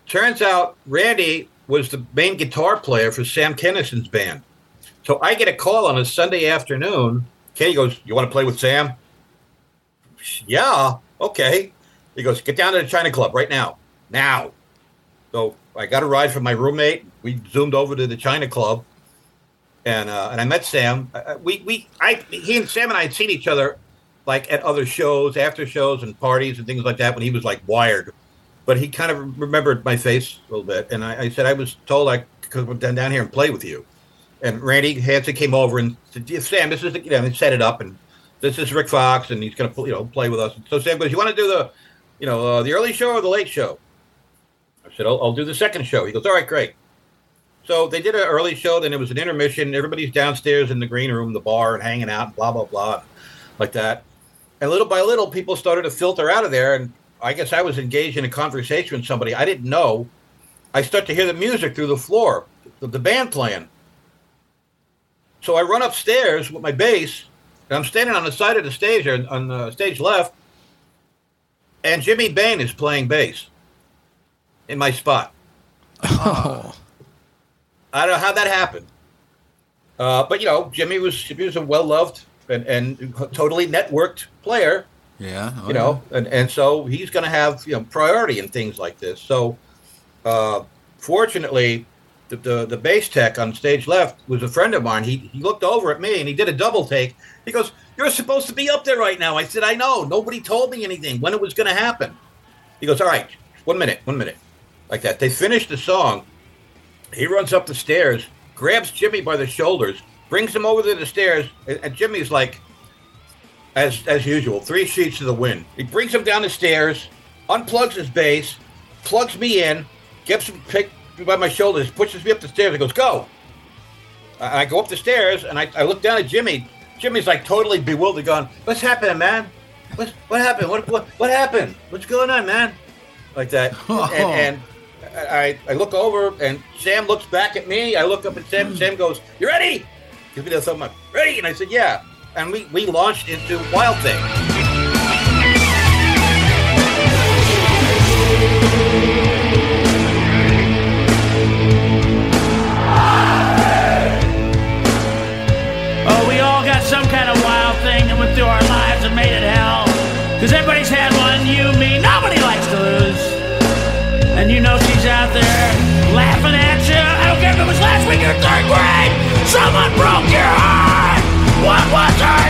D: Turns out Randy was the main guitar player for Sam Kinison's band. So I get a call on a Sunday afternoon. Kenny goes, "You want to play with Sam?" yeah, okay. He goes, get down to the China Club right now. Now. So I got a ride from my roommate. We zoomed over to the China Club, and uh, and I met Sam. Uh, we we I he and Sam and I had seen each other like at other shows, after shows, and parties and things like that when he was like wired. But he kind of remembered my face a little bit, and I, I said I was told I could come down here and play with you. And Randy Hansen came over and said, "Yeah, Sam, this is the, you know, and set it up and this is Rik Fox, and he's going to you know play with us. So Sam goes, "You want to do the, you know, uh, the early show or the late show?" I said, I'll, "I'll do the second show." He goes, "All right, great." So they did an early show. Then it was an intermission. Everybody's downstairs in the green room, the bar, and hanging out, blah blah blah, like that. And little by little, people started to filter out of there. And I guess I was engaged in a conversation with somebody I didn't know. I start to hear the music through the floor, the, the band playing. So I run upstairs with my bass, and I'm standing on the side of the stage, on the stage left, and Jimmy Bain is playing bass in my spot.
C: Oh.
D: I don't know how that happened. Uh, but you know, Jimmy was Jimmy was a well loved and, and totally networked player.
B: Yeah. oh,
D: you know, and, and so he's going to have you know priority in things like this. So, uh, fortunately, the, the the bass tech on stage left was a friend of mine. He he looked over at me and he did a double take. He goes, "You're supposed to be up there right now." I said, "I know. Nobody told me anything when it was going to happen." He goes, "All right, one minute, one minute," like that. They finished the song, He runs up the stairs, grabs Jimmy by the shoulders, brings him over to the stairs, and, and Jimmy's like, as as usual, three sheets to the wind. He brings him down the stairs, unplugs his bass, plugs me in, gets him picked by my shoulders, pushes me up the stairs, and goes, "Go!" I, I go up the stairs, and I, I look down at Jimmy. Jimmy's like totally bewildered, going, "What's happening, man? What what happened? What what what happened? What's going on, man?" Like that, and, and I, I look over and Sam looks back at me. I look up at Sam. Hmm. Sam goes, "You ready?" Gives me the thumb up. Ready? And I said, "Yeah." And we we launched into Wild Thing.
G: Oh, we all got some kind of wild thing that went through our lives and made it hell. Cause everybody's had one, you, me, out there laughing at you. I don't care if it was last week or third grade. Someone broke your heart. What was her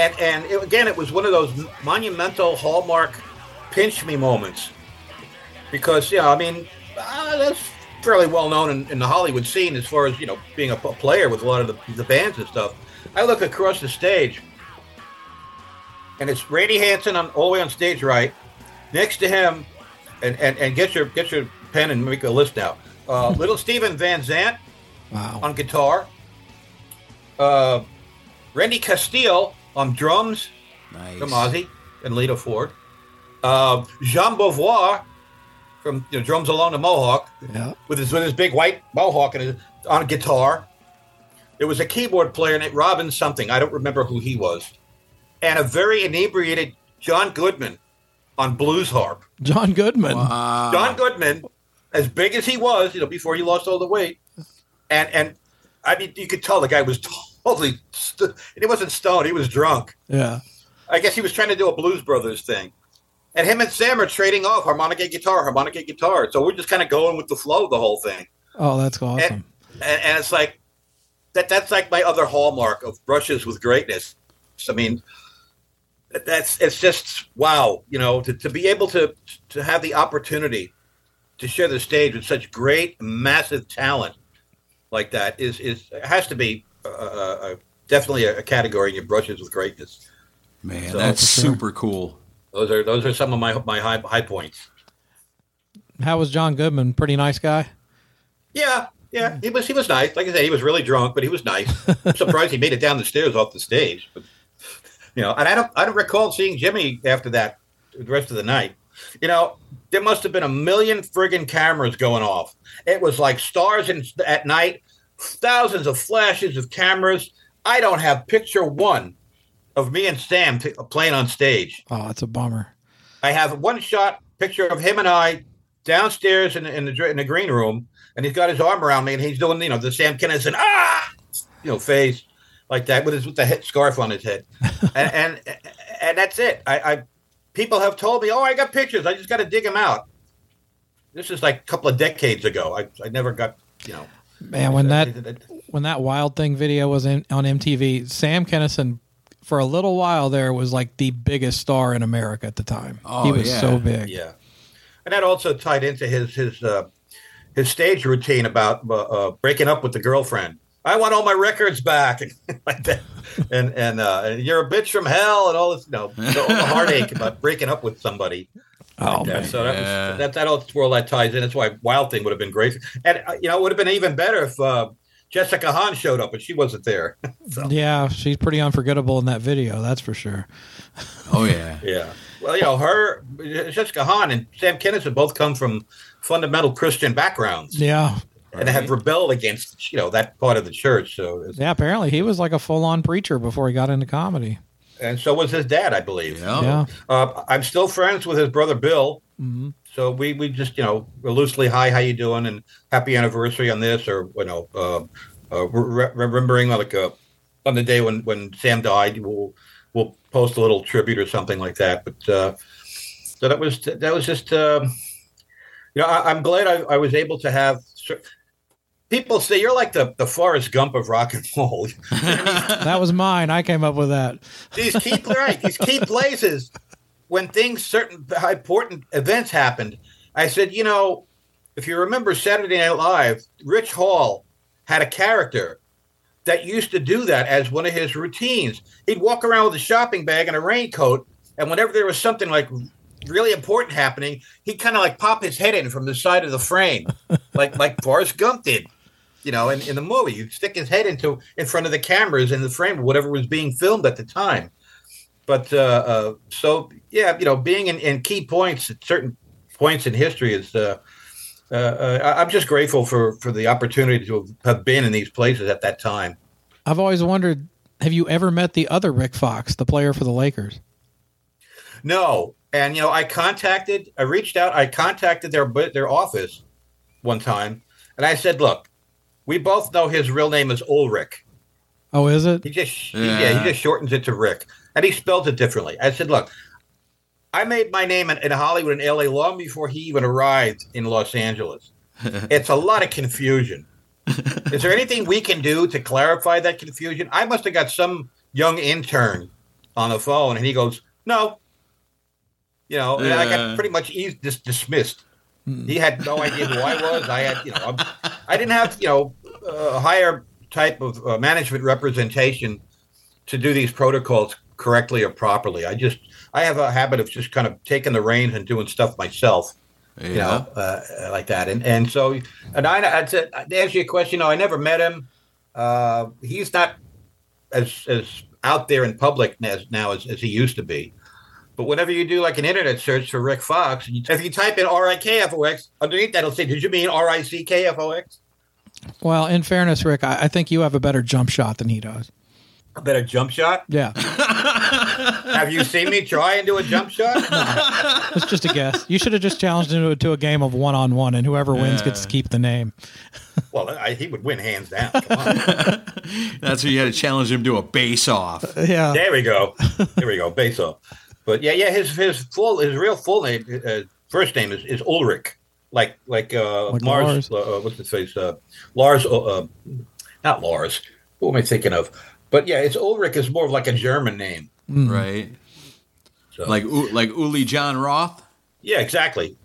D: And and it, again, it was one of those monumental hallmark pinch me moments because yeah, I mean uh, that's fairly well known in, in the Hollywood scene as far as you know being a player with a lot of the, the bands and stuff. I look across the stage, and it's Randy Hansen on all the way on stage right, next to him, and and, and get your get your pen and make a list now. Uh, little Steven Van Zandt
C: Wow.
D: on guitar. Uh, Randy Castillo on drums from Ozzy and Lita Ford. Uh, Jean Beauvoir from you know, drums along the Mohawk
C: Yeah.
D: with his with his big white mohawk and his, on guitar. There was a keyboard player named Robin something. I don't remember who he was, and a very inebriated John Goodman on blues harp.
C: John Goodman.
D: John Goodman, as big as he was, you know, before he lost all the weight, and and I mean, you could tell the guy was totally. St- and he wasn't stoned; he was drunk.
C: Yeah.
D: I guess he was trying to do a Blues Brothers thing. And him and Sam are trading off harmonica guitar, harmonica guitar. So we're just kind of going with the flow of the whole thing.
C: Oh, that's awesome.
D: And, and, and it's like that. That's like my other hallmark of brushes with greatness. I mean, that's it's just wow. You know, to, to be able to to have the opportunity to share the stage with such great, massive talent like that is is has to be uh, uh, uh, definitely a, a category in your brushes with greatness.
B: Man,
D: So-
B: that's super cool.
D: Those are those are some of my my high high points.
C: How was John Goodman? Pretty nice guy.
D: Yeah, yeah, he was he was nice. Like I said, he was really drunk, but he was nice. I'm surprised he made it down the stairs off the stage. But you know, and I don't I don't recall seeing Jimmy after that the rest of the night. You know, there must have been a million friggin' cameras going off. It was like stars in, at night, thousands of flashes of cameras. I don't have picture one of me and Sam t- playing on stage.
C: Oh, that's a bummer.
D: I have one shot picture of him and I downstairs in, the- in the in the green room, and he's got his arm around me, and he's doing you know the Sam Kinison ah you know face like that with his with the head scarf on his head, and, and and that's it. I, I people have told me, oh, I got pictures. I just got to dig them out. This is like a couple of decades ago. I I never got you know.
C: Man, when that when that Wild Thing video was in, on MTV, Sam Kinison for a little while there was like the biggest star in America at the time.
B: Oh,
C: he was
B: yeah.
C: so big.
D: Yeah, and that also tied into his his uh, his stage routine about uh, uh, breaking up with the girlfriend. I want all my records back, and like that, and and, uh, and you're a bitch from hell, and all this, you know, all the heartache about breaking up with somebody.
C: Oh
D: like that.
C: man.
D: So that
B: Yeah.
D: was that that all twirl that ties in. That's why Wild Thing would have been great, and uh, you know, it would have been even better if uh, Jessica Hahn showed up, but she wasn't there. so,
C: Yeah, she's pretty unforgettable in that video, that's for sure.
B: Oh yeah.
D: yeah. Well, you know, her Jessica Hahn and Sam Kinison both come from fundamental Christian backgrounds.
C: Yeah.
D: and have rebelled against you know that part of the church. So
C: Yeah, apparently he was like a full on preacher before he got into comedy.
D: And so was his dad, I believe.
C: Yeah.
D: Uh, I'm still friends with his brother Bill.
C: Mhm.
D: So we, we just you know loosely hi how you doing and happy anniversary on this or you know uh, uh, re- remembering like uh, on the day when when Sam died we'll we'll post a little tribute or something like that. But uh, so that was that was just um, you know I, I'm glad I, I was able to have. Cer- People say you're like the, the Forrest Gump of rock and roll.
C: that was mine. I came up with that.
D: these key right, these key places when things certain important events happened. I said, you know, if you remember Saturday Night Live, Rich Hall had a character that used to do that as one of his routines. He'd walk around with a shopping bag and a raincoat, and whenever there was something like really important happening, he'd kind of like pop his head in from the side of the frame, like like Forrest Gump did. You know, in, in the movie, you'd stick his head into in front of the cameras in the frame of whatever was being filmed at the time but uh, uh, so yeah, you know, being in, in key points at certain points in history is. Uh, uh, uh, I'm just grateful for for the opportunity to have been in these places at that time.
C: I've always wondered have you ever met the other Rick Fox, the player for the Lakers?
D: No, and you know, I contacted, I reached out, I contacted their their office one time, and I said, "Look, we both know his real name is Ulrich.
C: Oh, is it?
D: He just
C: Yeah.
D: yeah. he just shortens it to Rick, and he spells it differently." I said, "Look, I made my name in, in Hollywood and LA long before he even arrived in Los Angeles. it's a lot of confusion. Is there anything we can do to clarify that confusion? I must have got some young intern on the phone, and he goes, "No." You know, and I
B: Yeah.
D: got pretty much eas- dis- dismissed. He had no idea who I was. I had, you know, I'm, I didn't have, you know, a higher type of uh, management representation to do these protocols correctly or properly. I just, I have a habit of just kind of taking the reins and doing stuff myself. You know, uh, like that, and and so, and I, to answer your question, no, I never met him. Uh, he's not as as out there in public as now as, as he used to be. But whenever you do like an internet search for Rick Fox, and you, if you type in R I K F O X, underneath that it'll say, "Did you mean R I C K F O X?"
C: Well, in fairness, Rik, I, I think you have a better jump shot than he does.
D: A better jump shot?
C: Yeah.
D: Have you seen me try and do a jump shot?
C: It's just a guess. You should have just challenged him to, to a game of one on one, and whoever wins
D: Yeah.
C: gets to keep the name.
D: well, I, he would win hands down.
B: That's where you had to challenge him to a base off.
C: Yeah.
D: There we go. There we go. Base off. But yeah, yeah. His his full his real full name, uh, first name is, is Ulrich, like like uh,
C: Like
D: Mars.
C: Lars.
D: Uh, what's his face? Uh, Lars. Uh, uh, not Lars. Who am I thinking of? But yeah, it's Ulrich is more of like a German name.
B: Right. Like like Uli John Roth.
D: Yeah, exactly.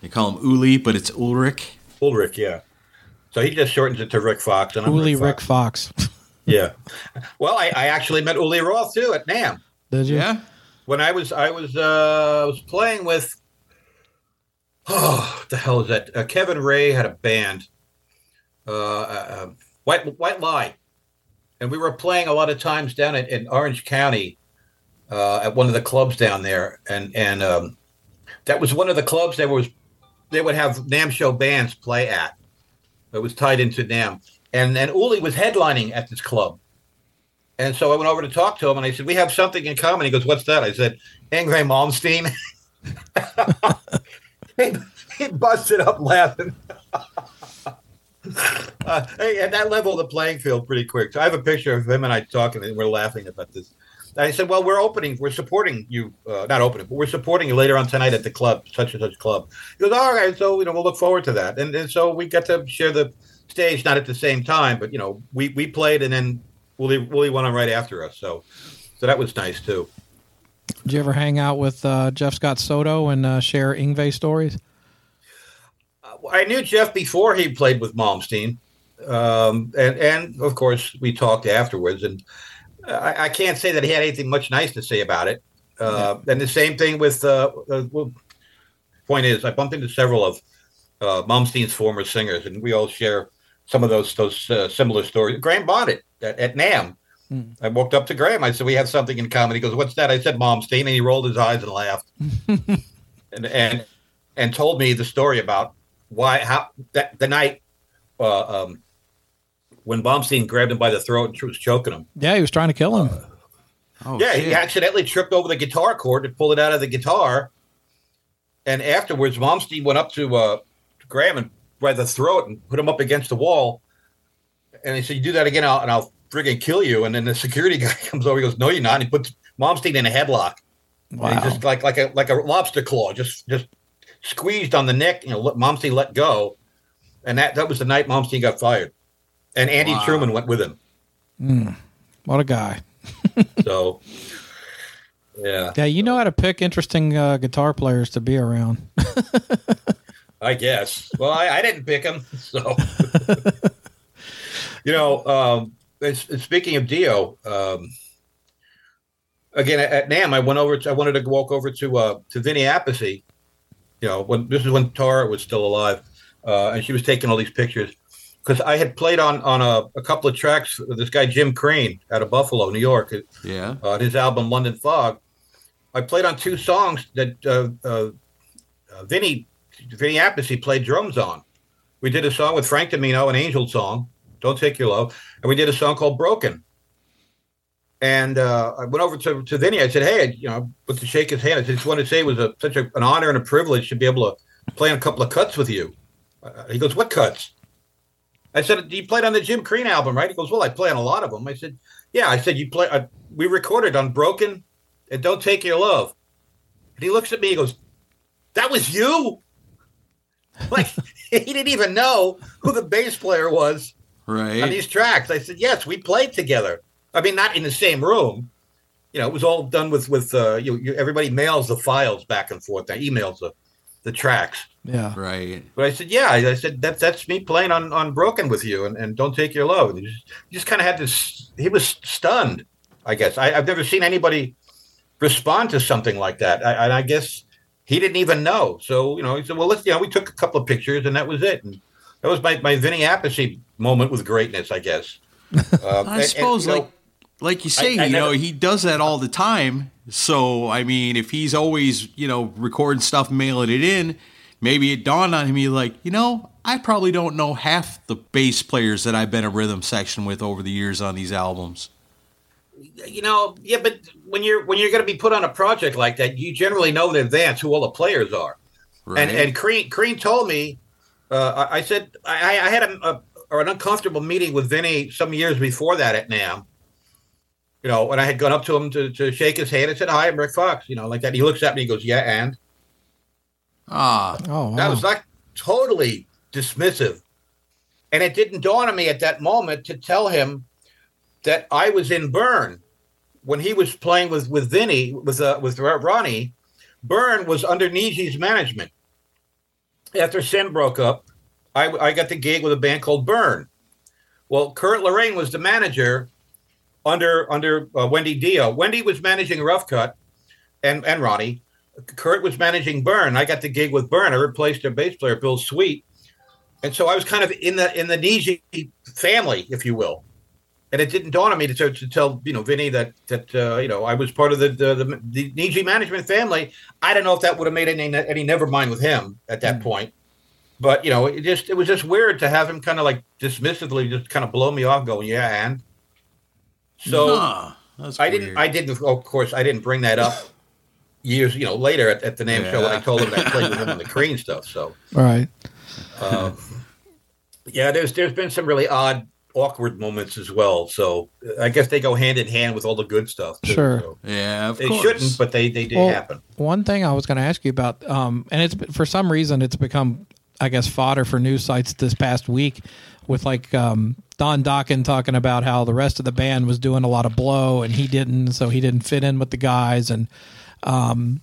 B: They call him Uli, but it's Ulrich.
D: Ulrich. Yeah. So he just shortens it to Rick Fox. And I'm
C: Uli
D: Rick
C: Rick Fox.
D: Yeah. Well, I, I actually met Uli Roth too at NAMM.
C: Did you?
B: Yeah.
D: When I was I was uh I was playing with oh the hell is that? Uh, Kevin Ray had a band, uh, uh, White White Lie, and we were playing a lot of times down in, in Orange County uh, at one of the clubs down there, and and um, that was one of the clubs that was they would have NAMM show bands play at. It was tied into NAMM, and and Uli was headlining at this club. And so I went over to talk to him, and I said, "We have something in common." He goes, "What's that?" I said, "Yngwie Malmsteen." he, busted up laughing. uh, hey, at that level of the playing field, pretty quick. So I have a picture of him and I talking, and we're laughing about this. And I said, "Well, we're opening, we're supporting you, uh, not opening, but we're supporting you later on tonight at the club, such and such club." He goes, "All right, so you know, we'll look forward to that." And, and so we got to share the stage, not at the same time, but you know, we we played, and then Willie Willie went on right after us. So, so that was nice too.
C: Did you ever hang out with uh, Jeff Scott Soto and uh, share Yngwie stories?
D: I knew Jeff before he played with Malmsteen, um, and and of course we talked afterwards. And I, I can't say that he had anything much nice to say about it. Uh, And the same thing with. Uh, uh, well, point is, I bumped into several of uh, Malmsteen's former singers, and we all share some of those those uh, similar stories. Graham Bonnet at, at NAMM. I walked up to Graham. I said, "We have something in common." He goes, "What's that?" I said, "Malmsteen," and he rolled his eyes and laughed, and and and told me the story about why how that the night uh, um, when Malmsteen grabbed him by the throat and was choking him.
C: Yeah, he was trying to kill him.
B: Oh,
D: yeah,
B: shit.
D: he accidentally tripped over the guitar cord and pulled it out of the guitar. And afterwards, Malmsteen went up to, uh, to Graham and by the throat and put him up against the wall. And he said, "You do that again, I'll, and I'll friggin' kill you." And then the security guy comes over. He goes, "No, you're not." And he puts Malmsteen in a headlock.
C: Wow.
D: he just like like a like a lobster claw, just just squeezed on the neck. You know, let Malmsteen let go, and that that was the night Malmsteen got fired. And Andy
B: Wow.
D: Truman went with him.
C: Mm, what a guy.
D: So, yeah,
C: Yeah, you know how to pick interesting uh, guitar players to be around.
D: I guess. Well, I, I didn't pick him, so you know. Um, it's- speaking of Dio, um, again at, at NAMM, I went over. To, I wanted to walk over to uh, to Vinny Appice. You know, when this is when Tara was still alive, uh, and she was taking all these pictures because I had played on on a, a couple of tracks with this guy Jim Crean out of Buffalo, New York.
B: Yeah.
D: uh, his album London Fog. I played on two songs that uh, uh, uh, Vinny Vinny Appice played drums on. We did a song with Frank DiMino, an Angel song, "Don't Take Your Love," and we did a song called "Broken." And uh, I went over to, to Vinny. I said, "Hey, you know, but to shake his hand, I just wanted to say it was a, such a, an honor and a privilege to be able to play a couple of cuts with you." Uh, he goes, "What cuts?" I said, "You played on the Jim Crean album, right?" He goes, "Well, I play on a lot of them." I said, "Yeah." I said, "You play." Uh, we recorded on Broken and Don't Take Your Love. And he looks at me. He goes, "That was you." Like he didn't even know who the bass player was on these tracks. I said, "Yes, we played together." I mean, not in the same room. You know, it was all done with with uh, you, you. Everybody mails the files back and forth. They emails the the tracks.
C: Yeah.
D: Right. But I said, yeah. I said that's that's me playing on on Broken with you, and, and don't take your love. And he just, just kind of had this. He was stunned. I guess I, I've never seen anybody respond to something like that. I, and I guess he didn't even know. So you know, he said, well, let's. You know, we took a couple of pictures, and that was it. And that was my my Vinny Appice moment with greatness, I guess. Uh,
B: I
D: and,
B: suppose,
D: you know,
B: like, like you say,
D: I- I
B: you know, he does that all the time. So, I mean, if he's always, you know, recording stuff, mailing it in, maybe it dawned on him, he like, you know, I probably don't know half the bass players that I've been a rhythm section with over the years on these albums.
D: you know, yeah, but when you're when you're going to be put on a project like that, you generally know in advance who all the players are.
B: Right.
D: And and Crean Crean told me, uh, I, I said I, I had a, a or an uncomfortable meeting with Vinny some years before that at NAMM. You know, and I had gone up to him to, to shake his hand. I said, "Hi, I'm Rik Fox." You know, like that. He looks at me. He goes, "Yeah," and
B: Ah,
C: Oh,
D: that was like totally dismissive. And it didn't dawn on me at that moment to tell him that I was in Burn when he was playing with with Vinny with uh, with Ronnie. Burn was under Niji's management. After Sin broke up, I, I got the gig with a band called Burn. Well, Kurt Lorraine was the manager under under uh, Wendy Dio. Wendy was managing Rough Cut and and Ronnie. Kurt was managing Burn. I got the gig with Burn. I replaced their bass player, Bill Sweet, and so I was kind of in the in the Niji family, if you will. And it didn't dawn on me to, to, to tell you know Vinny that that uh, you know I was part of the the, the the Niji management family. I don't know if that would have made any any never mind with him at that point. But you know, it just it was just weird to have him kind of like dismissively just kind of blow me off, going, "Yeah," and so
B: Huh. That's
D: I didn't.
B: weird.
D: I didn't. Of course, I didn't bring that up years, you know, later at, at the NAMM show when I told him that I played with him on the Crean stuff. So, all
C: right,
D: um, yeah, there's there's been some really odd, awkward moments as well. So I guess they go hand in hand with all the good stuff. too.
C: Sure.
D: So
B: yeah, of
D: they
B: course.
D: shouldn't, but they they did
C: Well,
D: happen.
C: One thing I was going to ask you about, um, and it's for some reason it's become, I guess, fodder for news sites this past week, with like um, Don Dokken talking about how the rest of the band was doing a lot of blow and he didn't, so he didn't fit in with the guys, and um,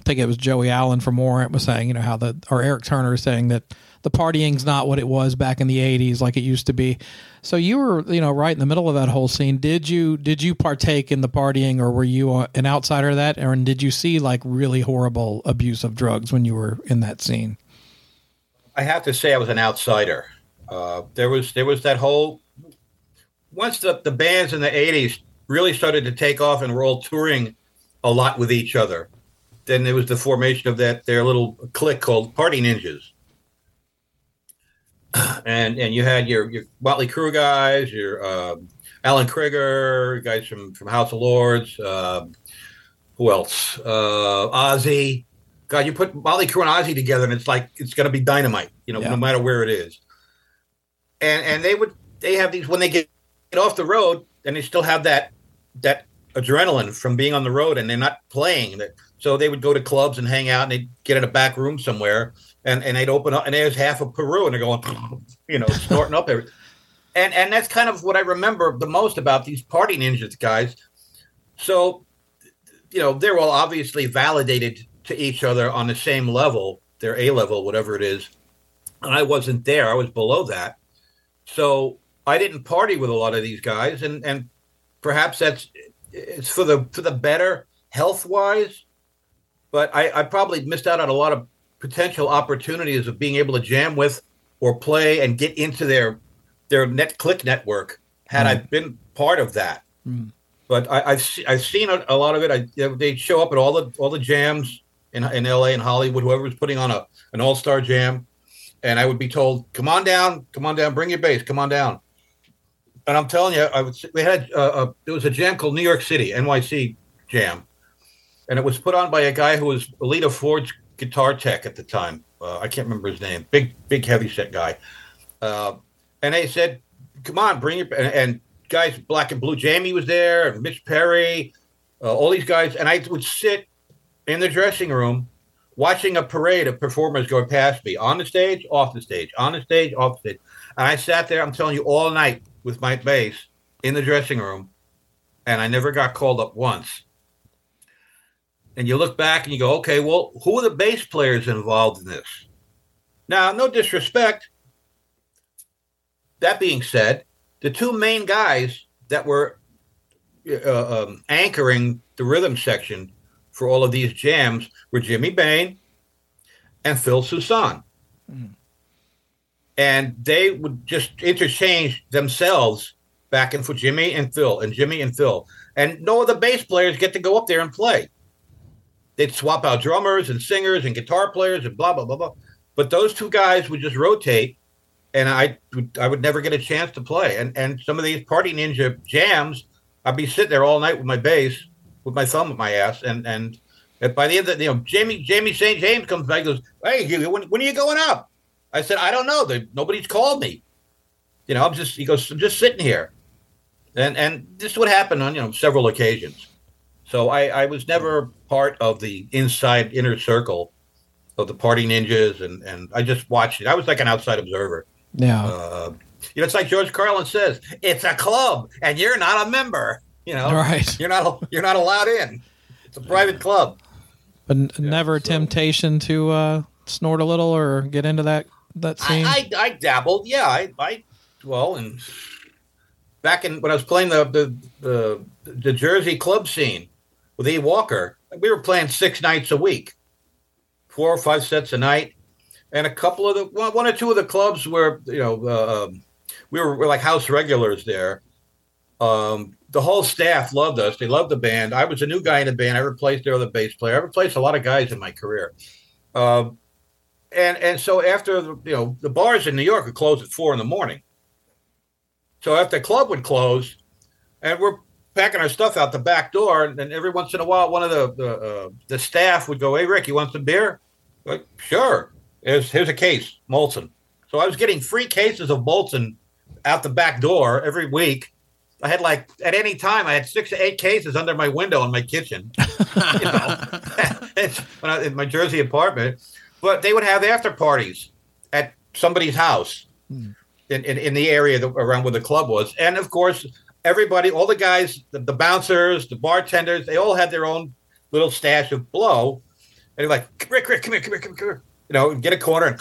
C: I think it was Joey Allen from Warrant was saying, you know, how the or Eric Turner is saying that the partying's not what it was back in the '80s like it used to be. So you were, you know, right in the middle of that whole scene. Did you did you partake in the partying, or were you an outsider of that, or did you see like really horrible abuse of drugs when you were in that scene?
D: I have to say I was an outsider. Uh, there was there was that whole once the, the bands in the '80s really started to take off and were all touring a lot with each other. Then there was the formation of that their little clique called Party Ninjas. And and you had your your Motley Crue guys, your um, Alan Krieger, guys from from House of Lords. Uh, who else? Uh, Ozzy. God, you put Motley Crue and Ozzy together, and it's like it's going to be dynamite. You know,
C: Yeah.
D: no matter where it is. And and they would they have these when they get, get off the road, and they still have that that adrenaline from being on the road, and they're not playing. That so they would go to clubs and hang out, and they'd get in a back room somewhere, and and they'd open up, and there's half of Peru, and they're going, you know, snorting up everything. And and that's kind of what I remember the most about these party ninjas guys. So, you know, they're all obviously validated to each other on the same level, their A level, whatever it is. And I wasn't there; I was below that. So I didn't party with a lot of these guys, and and perhaps that's it's for the for the better health wise. But I, I probably missed out on a lot of potential opportunities of being able to jam with or play and get into their their net click network had I been part of that. But I, I've se- I've seen a, a lot of it. I they show up at all the all the jams in in L.A. and Hollywood. Whoever was putting on a an all star jam, and I would be told, "Come on down, come on down, bring your bass, come on down." And I'm telling you, I would. We had uh, a there was a jam called New York City NYC Jam, and it was put on by a guy who was a Lita Ford's guitar tech at the time. Uh, I can't remember his name. Big, big, heavy set guy. Uh, and they said, "Come on, bring your." And, and guys, Black and Blue, Jaime was there, and Mitch Perry, uh, all these guys, and I would sit in the dressing room watching a parade of performers go past me on the stage, off the stage, on the stage, off the stage. And I sat there, I'm telling you, all night with my bass in the dressing room, and I never got called up once. And you look back and you go, okay, well, who are the bass players involved in this? Now, no disrespect. That being said, the two main guys that were uh, um, anchoring the rhythm section for all of these jams were Jimmy Bain and Phil Soussan. And they would just interchange themselves back and for Jimmy and Phil, and Jimmy and Phil. And no other bass players get to go up there and play. They'd swap out drummers and singers and guitar players and blah, blah, blah, blah. But those two guys would just rotate and I would I would never get a chance to play. And and some of these party ninja jams, I'd be sitting there all night with my bass, with my thumb at my ass, and and by the end of the, you know Jaime Jaime St James comes back and goes, hey, when when are you going up? I said I don't know. They, nobody's called me. You know, I'm just he goes I'm just sitting here, and and this would happen on you know several occasions. So I I was never part of the inside inner circle of the party ninjas, and and I just watched it. I was like an outside observer.
C: Yeah.
D: Uh, you know, it's like George Carlin says, "It's a club, and you're not a member." You know,
C: Right.
D: You're not you're not allowed in. It's a private club.
C: But n- never a temptation to uh, snort a little or get into that that scene.
D: I, I I dabbled. Yeah, I I well, and back in when I was playing the the the, the Jersey club scene with E. Walker, we were playing six nights a week, four or five sets a night, and a couple of the one, or two of the clubs where you know uh, um, we were, were like house regulars there. Um, the whole staff loved us. They loved the band. I was a new guy in the band. I replaced their other bass player. I replaced a lot of guys in my career. Um, and and so after the, you know the bars in New York would close at four in the morning. So after the club would close, and we're packing our stuff out the back door, and then every once in a while, one of the the, uh, the staff would go, "Hey, Rik, you want some beer?" Like, sure. Here's here's a case, Molson. So I was getting free cases of Molson out the back door every week. I had like at any time I had six to eight cases under my window in my kitchen. you know, I, in my Jersey apartment. But they would have after parties at somebody's house in, in, in the area that, around where the club was, and of course everybody, all the guys, the, the bouncers, the bartenders, they all had their own little stash of blow. And they're like, Rik, Rik, come here, come here, come here, come here. You know, get a corner and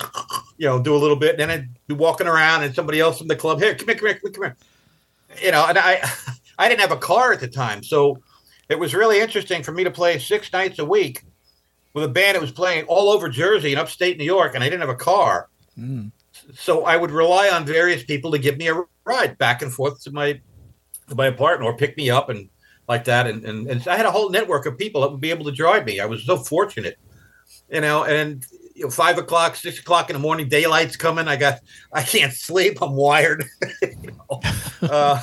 D: you know do a little bit, and then I'd be walking around, and somebody else from the club, here, come here, come here, come here, come here. You know, and I, I didn't have a car at the time, so it was really interesting for me to play six nights a week with a band that was playing all over Jersey and upstate New York, and I didn't have a car. Hmm. So I would rely on various people to give me a ride back and forth to my my apartment or pick me up and like that. And, and, and I had a whole network of people that would be able to drive me. I was so fortunate, you know, and you know, five o'clock, six o'clock in the morning, daylight's coming. I got, I can't sleep. I'm wired. you know, uh,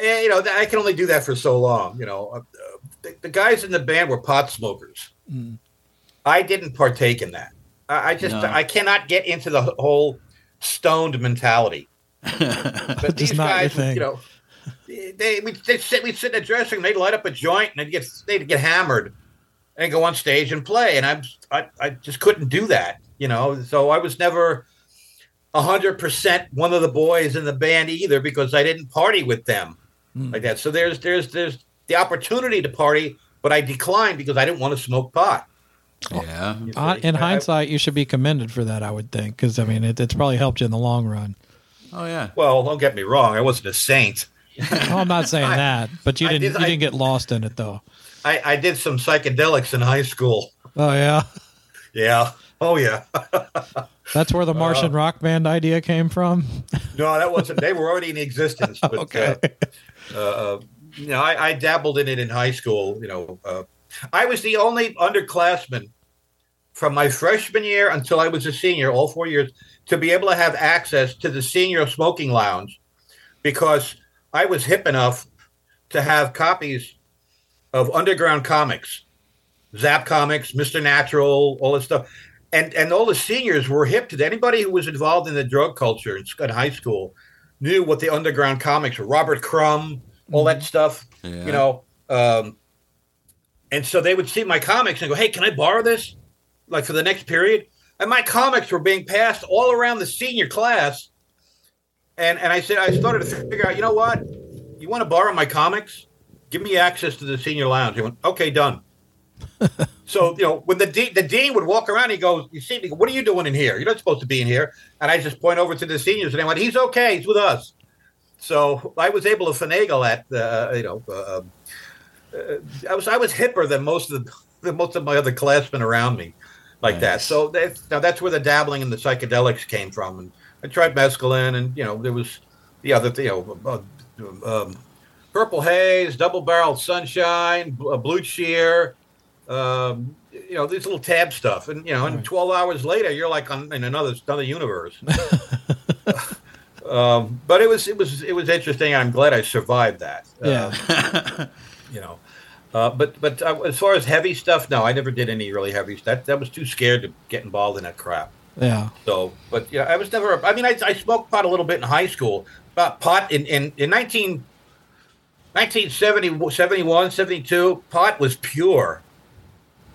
D: you know, I can only do that for so long. You know, uh, the, the guys in the band were pot smokers. I didn't partake in that. I, I just,
B: No.
D: I cannot get into the whole stoned mentality. But these guys, you know, they we they sit we sit in the dressing room, they'd light up a joint and they'd get they'd get hammered and go on stage and play. And I'm I, I just couldn't do that, you know. So I was never hundred percent one of the boys in the band either because I didn't party with them like that. So there's there's there's the opportunity to party, but I declined because I didn't want to smoke pot.
B: Yeah.
D: you
C: Uh, in
D: I-
C: hindsight, you should be commended for that. I would think because I mean it, it's probably helped you in the long run.
B: Oh yeah.
D: well, don't get me wrong, I wasn't a saint.
C: Oh, I'm not saying
D: I-
C: that, but you didn't
D: did-
C: you
D: I-
C: didn't get lost in it though.
D: I, I did some psychedelics in high school.
C: Oh yeah,
D: Yeah. Oh yeah.
C: that's where the Martian rock band idea came from.
D: No, that wasn't. They were already in existence. But,
C: Okay.
D: Uh, uh, you know, I, I dabbled in it in high school. You know, uh, I was the only underclassman from my freshman year until I was a senior, all four years, to be able to have access to the senior smoking lounge because I was hip enough to have copies of underground comics, Zap Comics, Mister Natural, all this stuff and and all the seniors were hip to that. Anybody who was involved in the drug culture in, high school knew what the underground comics were. Robert Crumb, all that stuff.
B: Yeah.
D: You know, um, and so they would see my comics and go, "Hey, can I borrow this?" Like for the next period. And my comics were being passed all around the senior class. And and I said, I started to figure out, you know what? You want to borrow my comics? Give me access to the senior lounge. He went, okay, done. So you know, when the dean, the dean would walk around, he goes, "You see, me? What are you doing in here? You're not supposed to be in here." And I just point over to the seniors, and I went, "He's okay. He's with us." So I was able to finagle that. Uh, you know, uh, uh, I was I was hipper than most of the most of my other classmen around me, like that. So that's, now that's where the dabbling in the psychedelics came from. And I tried mescaline, and you know, there was the other, you know, uh, um, purple haze, double barreled sunshine, uh, blue cheer um, you know, this little tab stuff, and you know, and twelve hours later, you're like on in another another universe. um, but it was it was it was interesting. I'm glad I survived that.
C: Yeah.
D: Uh, you know, uh, but but uh, as far as heavy stuff, no, I never did any really heavy stuff. That was too scared to get involved in that crap.
C: Yeah.
D: So, but yeah, I was never. I mean, I, I smoked pot a little bit in high school. But pot in in in 19, 1970, 71, 72, pot was pure.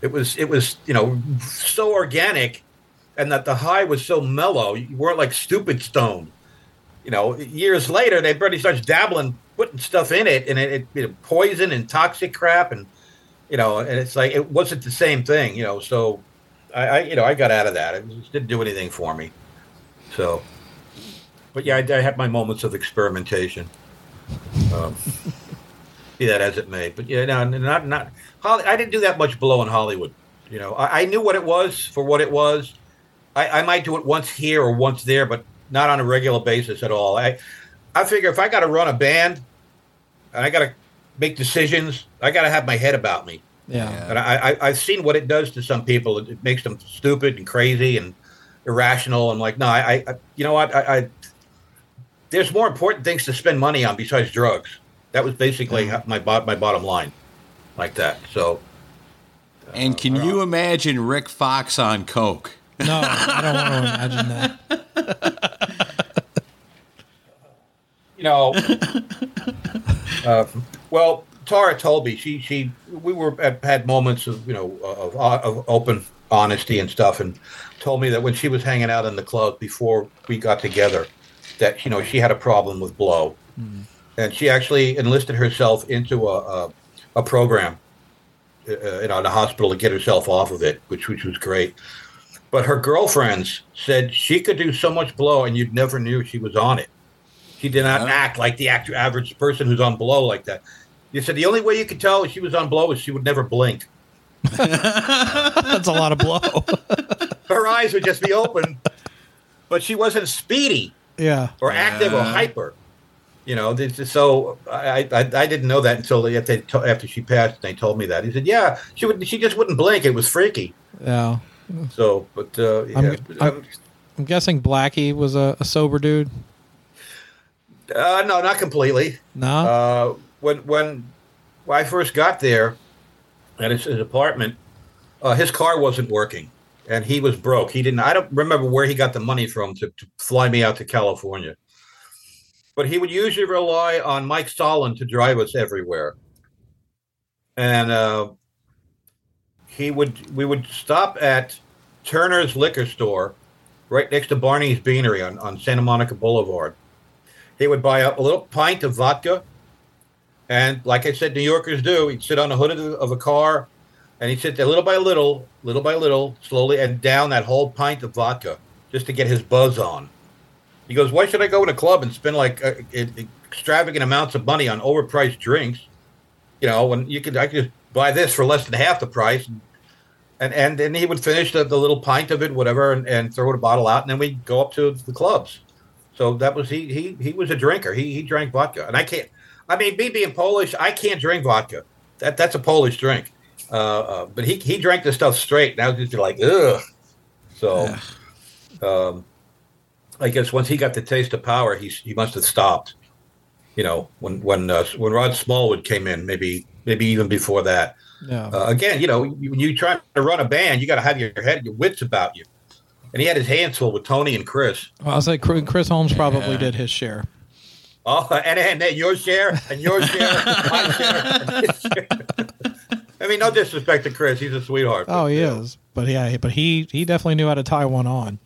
D: It was it was you know so organic, and that the high was so mellow. You weren't like stupid stoned. You know, years later, they everybody starts dabbling, putting stuff in it, and it, it you know, poison and toxic crap, and you know, and it's like it wasn't the same thing. You know, so I, I you know I got out of that. It didn't do anything for me. So, but yeah, I, I had my moments of experimentation. Um, be that as it may, but yeah, no, not not. Holly, I didn't do that much below in Hollywood. You know, I, I knew what it was for what it was. I, I might do it once here or once there, but not on a regular basis at all. I I figure if I got to run a band and I got to make decisions, I got to have my head about me.
C: Yeah.
D: And I, I, I've seen what it does to some people. It, it makes them stupid and crazy and irrational. I'm like, no, I, I you know what? I, I there's more important things to spend money on besides drugs. That was basically my bo- my bottom line, like that. So
B: And can you imagine Rik Fox on coke?
C: No, I don't want to imagine that.
D: you know, uh, well, Tara told me she she we were had, moments of you know of, of open honesty and stuff, and told me that when she was hanging out in the club before we got together, that you know she had a problem with blow, and she actually enlisted herself into a a, a program, uh, you know, in a hospital to get herself off of it, which which was great. But her girlfriends said she could do so much blow, and you'd never knew she was on it. She did not act like the act- average person who's on blow like that. You said the only way you could tell if she was on blow is she would never blink.
C: That's a lot of blow.
D: Her eyes would just be open, but she wasn't speedy
C: yeah.
D: or active or hyper. You know, this- so I, I I didn't know that until after after she passed. And they told me that. He said, "Yeah, she would. She just wouldn't blink. It was freaky."
C: Yeah.
D: So, but uh, yeah,
C: I'm, I'm, I'm guessing Blackie was a, a sober dude.
D: Uh, no, not completely.
C: No.
D: When when when I first got there at his, his apartment, uh, his car wasn't working, and he was broke. He didn't. I don't remember where he got the money from to, to fly me out to California. But he would usually rely on Mike Solon to drive us everywhere, and uh, he would. We would stop at Turner's Liquor Store, right next to Barney's Beanery on, on Santa Monica Boulevard he would buy up a little pint of vodka. And like I said, New Yorkers do, he'd sit on the hood of, the, of a car and he'd sit there little by little, little by little, slowly, and down that whole pint of vodka just to get his buzz on. He goes, Why should I go in a club and spend like uh, extravagant amounts of money on overpriced drinks? You know, when you could, I could buy this for less than half the price. And, and then he would finish the, the little pint of it, whatever, and, and throw the bottle out. And then we'd go up to the clubs. So that was he. He he was a drinker. He he drank vodka, and I can't. I mean, me being Polish, I can't drink vodka. That that's a Polish drink. Uh, uh, but he he drank the stuff straight. Now just like ugh. So, um, I guess once he got the taste of power, he he must have stopped. You know, when when uh, when Rod Smallwood came in, maybe maybe even before that.
C: Yeah.
D: Uh, again, you know, when you try to run a band, you got to have your head, your wits about you and he had his hands full with Tony and Chris.
C: Well, I was like, Chris Holmes probably did his share.
D: Oh, and, and, and your share, and your share, my share. I mean, no disrespect to Chris; he's a sweetheart.
C: Oh, he is, but yeah, but he he definitely knew how to tie one on.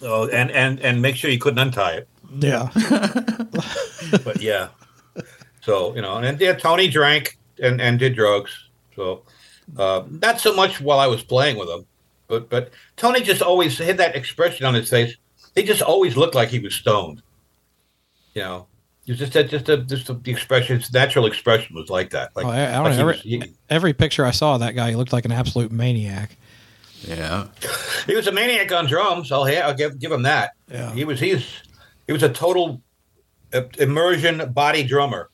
D: Oh, and and and make sure you couldn't untie it.
C: Yeah.
D: but yeah, so you know, and yeah, Tony drank and and did drugs. So uh, not so much while I was playing with him but but Tony just always had that expression on his face. He just always looked like he was stoned. You know, it just that just a, just a, the expression, his natural expression was like that. Like,
C: oh, I, I don't
D: like
C: know. Every, was, he, every picture I saw of that guy, he looked like an absolute maniac.
B: Yeah,
D: he was a maniac on drums. I'll, I'll give give him that.
C: Yeah,
D: he was he's he was a total immersion body drummer.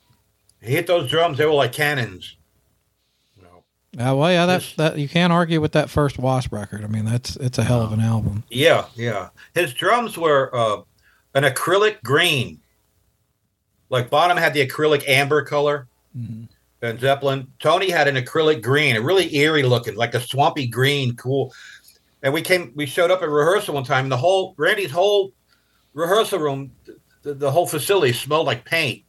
D: He hit those drums; they were like cannons.
C: Uh, well, yeah, that's that you can't argue with that first Wasp record. I mean, that's it's a hell of an album.
D: Yeah, yeah. His drums were uh, an acrylic green. Like Bonham had the acrylic amber color, mm-hmm. and Zeppelin. Tony had an acrylic green, a really eerie looking, like a swampy green, cool. And we came, we showed up at rehearsal one time. And the whole Randy's whole rehearsal room, the, the whole facility smelled like paint.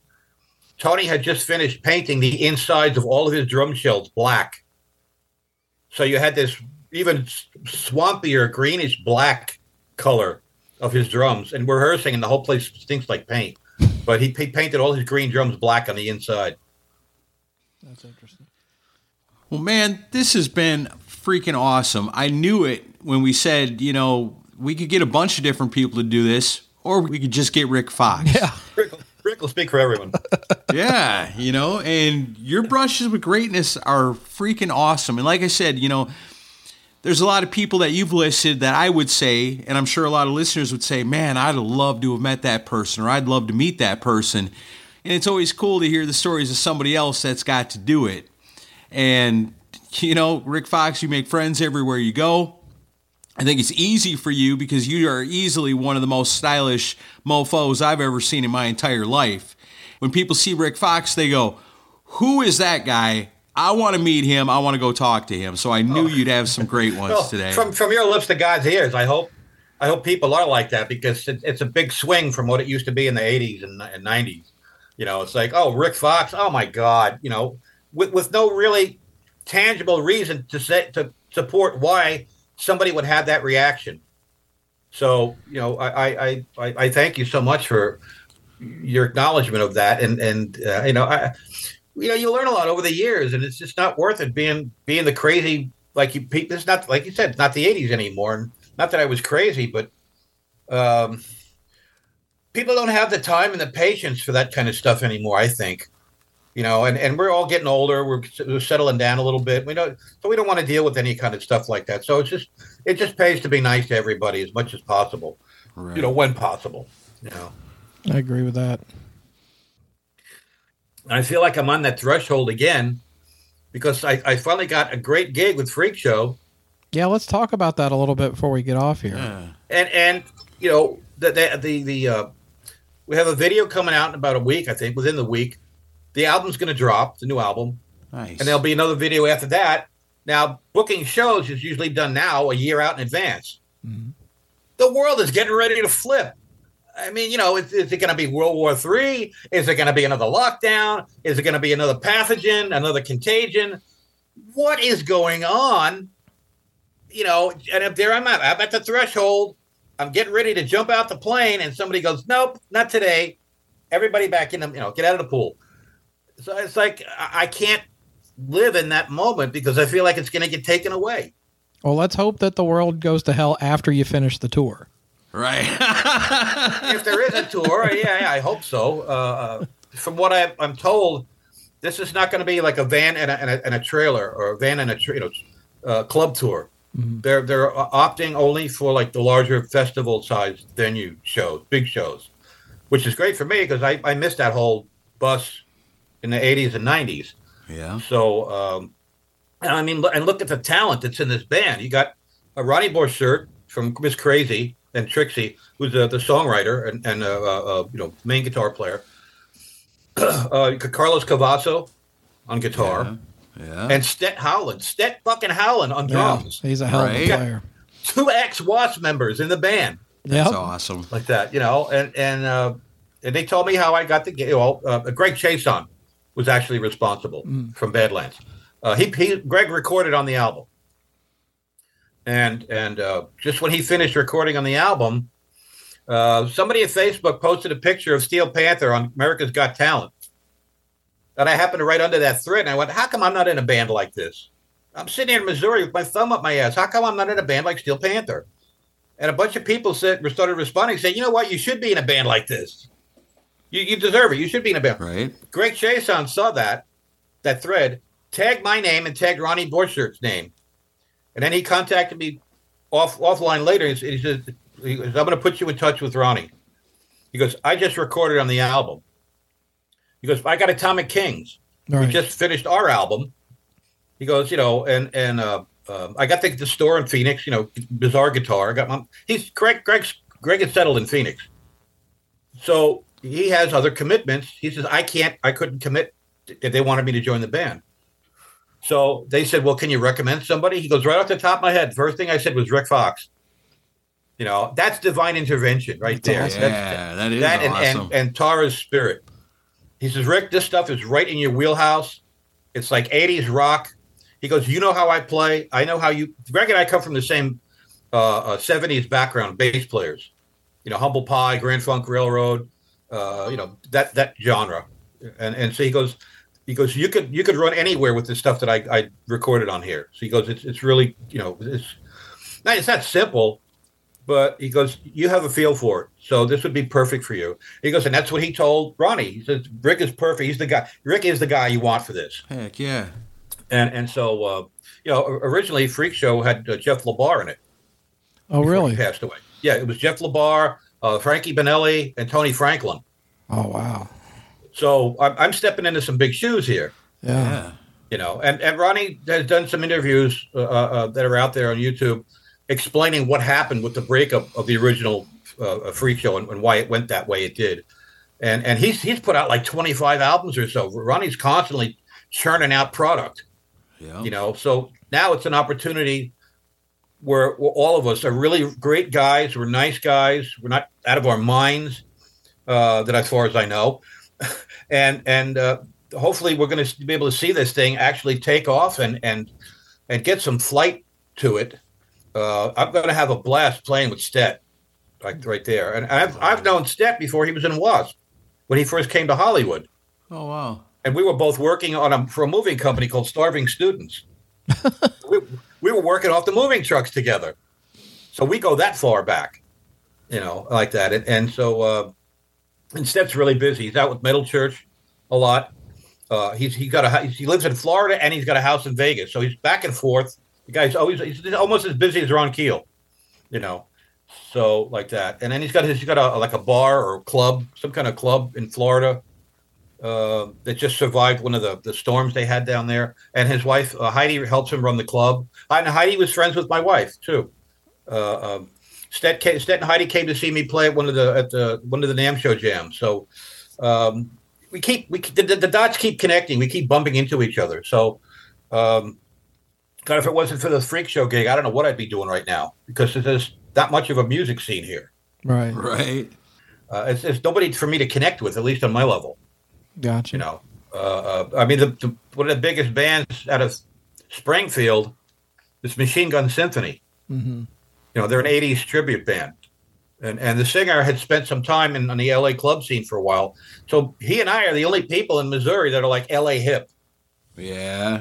D: Tony had just finished painting the insides of all of his drum shells black so you had this even swampier greenish black color of his drums, and rehearsing, and the whole place stinks like paint. But he, he painted all his green drums black on the inside.
C: That's interesting.
B: Well, man, this has been freaking awesome. I knew it when we said, you know, we could get a bunch of different people to do this, or we could just get Rik Fox.
C: Yeah.
D: Rik, Rik will speak for everyone.
B: yeah, you know, and your brushes with greatness are freaking awesome. And like I said, you know, there's a lot of people that you've listed that I would say, and I'm sure a lot of listeners would say, man, I'd love to have met that person or I'd love to meet that person. And it's always cool to hear the stories of somebody else that's got to do it. And, you know, Rik Fox, you make friends everywhere you go. I think it's easy for you because you are easily one of the most stylish mofos I've ever seen in my entire life. When people see Rik Fox, they go, Who is that guy? I want to meet him. I want to go talk to him. So I knew oh. you'd have some great ones well, today.
D: From from your lips to God's ears, I hope. I hope people are like that because it, it's a big swing from what it used to be in the '80s and, and '90s. You know, it's like, oh, Rik Fox. Oh my God. You know, with with no really tangible reason to say to support why somebody would have that reaction. So, you know, I, I, I, I thank you so much for your acknowledgement of that. And, and, uh, you know, I, you know, you learn a lot over the years and it's just not worth it being, being the crazy, like you, it's not, like you said, it's not the eighties anymore. And not that I was crazy, but, um, people don't have the time and the patience for that kind of stuff anymore. I think you know, and, and we're all getting older. We're, we're settling down a little bit. We don't, so we don't want to deal with any kind of stuff like that. So it's just, it just pays to be nice to everybody as much as possible, right. you know, when possible. You know,
C: I agree with that.
D: I feel like I'm on that threshold again because I, I finally got a great gig with Freakshow
C: Yeah, let's talk about that a little bit before we get off here.
D: and and you know the the the, the uh, we have a video coming out in about a week, I think. Within the week, the album's going to drop, the new album,
B: Nice.
D: and there'll be another video after that. Now, booking shows is usually done now a year out in advance. The world is getting ready to flip. I mean, you know, is, is it going to be World War Three? Is it going to be another lockdown? Is it going to be another pathogen, another contagion? What is going on? You know, and if there I'm at, I'm at the threshold. I'm getting ready to jump out the plane, and somebody goes, "Nope, not today." Everybody back in the, you know, get out of the pool. So it's like I I can't live in that moment because I feel like it's going to get taken away.
C: Well, let's hope that the world goes to hell after you finish the tour.
B: Right.
D: if there is a tour, yeah, yeah, I hope so. Uh, uh, from what I, I'm told, this is not going to be like a van and a, and a, and a trailer or a van and a tra- you know, uh, club tour. They're they're opting only for like the larger festival sized venue shows, big shows, which is great for me because I, I missed that whole bus in the 80s and 90s.
B: Yeah.
D: So, um, and I mean, and look at the talent that's in this band. You got a Ronnie Borchert from Miss Crazy and Trixie, who's uh, the songwriter and, and uh, uh, uh, you know main guitar player. uh, Carlos Cavazo on guitar,
B: Yeah.
D: and Stet Howland, Stet fucking Howland on
C: Yeah,
D: drums.
C: he's a hell of a
B: Right.
C: player.
D: Two ex Wasp members in the band
B: That's
C: Yep.
B: awesome.
D: like that, you know, and and uh, and they told me how I got the gig. Well, uh, Greg Chaisson was actually responsible from Badlands. Uh, he, he Greg recorded on the album, and and uh, just when he finished recording on the album, uh, somebody at Facebook posted a picture of Steel Panther on America's Got Talent, and I happened to write under that thread, and I went, "How come I'm not in a band like this? I'm sitting here in Missouri with my thumb up my ass. How come I'm not in a band like Steel Panther?" And a bunch of people said started responding, saying, "You know what? You should be in a band like this. You, you deserve it. You should be in a band."
B: Right.
D: Greg Chaisson saw that that thread, tagged my name and tagged Ronnie Borchert's name, and then he contacted me off offline later. And he said, he goes, "I'm going to put you in touch with Ronnie." He goes, "I just recorded on the album." He goes, "I got Atomic Kings.
C: Right.
D: We just finished our album." He goes, "You know, and and uh, um, I got the, the store in Phoenix. You know, Bizarre Guitar. I got my he's Greg. Greg's Greg is settled in Phoenix, so he has other commitments. He says, I can't, I couldn't commit if they wanted me to join the band. So they said, Well, can you recommend somebody? He goes, Right off the top of my head, first thing I said was Rik Fox. You know, that's divine intervention right there.
B: awesome. Yeah, that is
D: that and,
B: awesome.
D: and, and Tara's spirit. He says, Rik, this stuff is right in your wheelhouse. It's like 80s rock. He goes, You know how I play. I know how you. Greg and I come from the same uh, uh, 70s background, bass players. You know, Humble Pie, Grand Funk Railroad, uh, you know, that that genre. And and so he goes, he goes, you could you could run anywhere with the stuff that I, I recorded on here. So he goes, it's it's really you know it's not it's not simple, but he goes, you have a feel for it. So this would be perfect for you. He goes, and that's what he told Ronnie. He says, Rik is perfect. He's the guy. Rik is the guy you want for this.
B: Heck yeah.
D: And and so uh, you know, originally Freakshow had uh, Jeff LeBar in it.
C: Oh, really?
D: He passed away. Yeah, it was Jeff LeBar, uh, Frankie Banali, and Tony Franklin.
C: Oh, wow.
D: So I'm, I'm stepping into some big shoes here.
C: Yeah.
B: Yeah.
D: you know and, and ronnie has done some interviews uh, uh, that are out there on youtube explaining what happened with the breakup of the original uh, freakshow and, and why it went that way it did and and he's he's put out like 25 albums or so ronnie's constantly churning out product
B: Yeah.
D: you know so now it's an opportunity where, where all of us are really great guys we're nice guys we're not out of our minds uh, that as far as i know and and uh, hopefully we're going to be able to see this thing actually take off and and and get some flight to it uh, i'm going to have a blast playing with stet like right there and i've i've known stet before he was in wasp when he first came to hollywood
B: Oh wow.
D: and we were both working on a for a moving company called Starving Students. we, we were working off the moving trucks together, so we go that far back, you know, like that. And, and so, uh, and Stet's really busy. He's out with Metal Church a lot. Uh, he's he got a he lives in Florida and he's got a house in Vegas, so he's back and forth. The guy's always he's almost as busy as Ron Keel, you know. So like that, and then he's got his he's got a like a bar or club, some kind of club in Florida uh, that just survived one of the, the storms they had down there. And his wife uh, Heidi helps him run the club. And Heidi was friends with my wife too. Uh, um, Stet, came, Stet and Heidi came to see me play at one of the at the one of the NAMM Show jams. So um, we keep we the, the, dots keep connecting. We keep bumping into each other. So, um, God, if it wasn't for the freakshow gig, I don't know what I'd be doing right now because there's not much of a music scene here.
C: Right.
B: Right.
D: Uh, it's, it's nobody for me to connect with, at least on my level.
C: Gotcha.
D: You know, uh, uh, I mean, the, the, one of the biggest bands out of Springfield is Machine Gun Symphony.
C: Mm-hmm.
D: You know, they're an '80s tribute band, and and the singer had spent some time in on the LA club scene for a while. So he and I are the only people in Missouri that are like LA hip.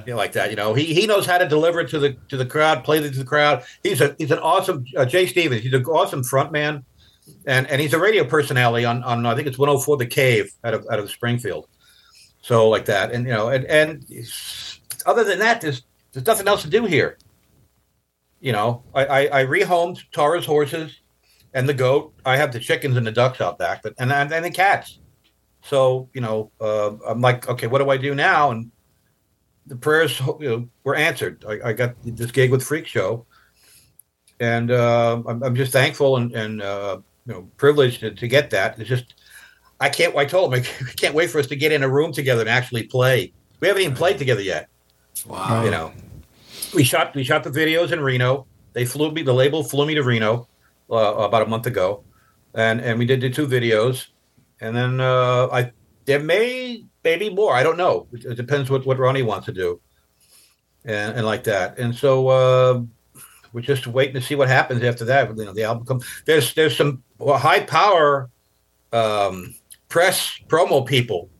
B: Yeah,
D: like that. You know, he he knows how to deliver it to the to the crowd, play it to the crowd. He's a he's an awesome uh, Jay Stevens. He's an awesome front man, and and he's a radio personality on on I think it's 104 The Cave out of out of Springfield. So like that, and you know, and and other than that, there's there's nothing else to do here. You know, I I, I rehomed Tara's horses and the goat. I have the chickens and the ducks out back, but and and, and the cats. So you know, uh, I'm like, okay, what do I do now? And the prayers you know, were answered. I, I, got this gig with Freakshow, and uh, I'm, I'm, just thankful and, and uh, you know privileged to, to, get that. It's just I can't. I told him I can't wait for us to get in a room together and actually play. We haven't even played together yet.
B: Wow.
D: You know, we shot we shot the videos in Reno. They flew me. The label flew me to Reno uh, about a month ago, and and we did the two videos, and then uh, I there may maybe more. I don't know. It, depends what what Ronnie wants to do, and and like that. And so uh, we're just waiting to see what happens after that. You know, the album comes. There's there's some high power um, press promo people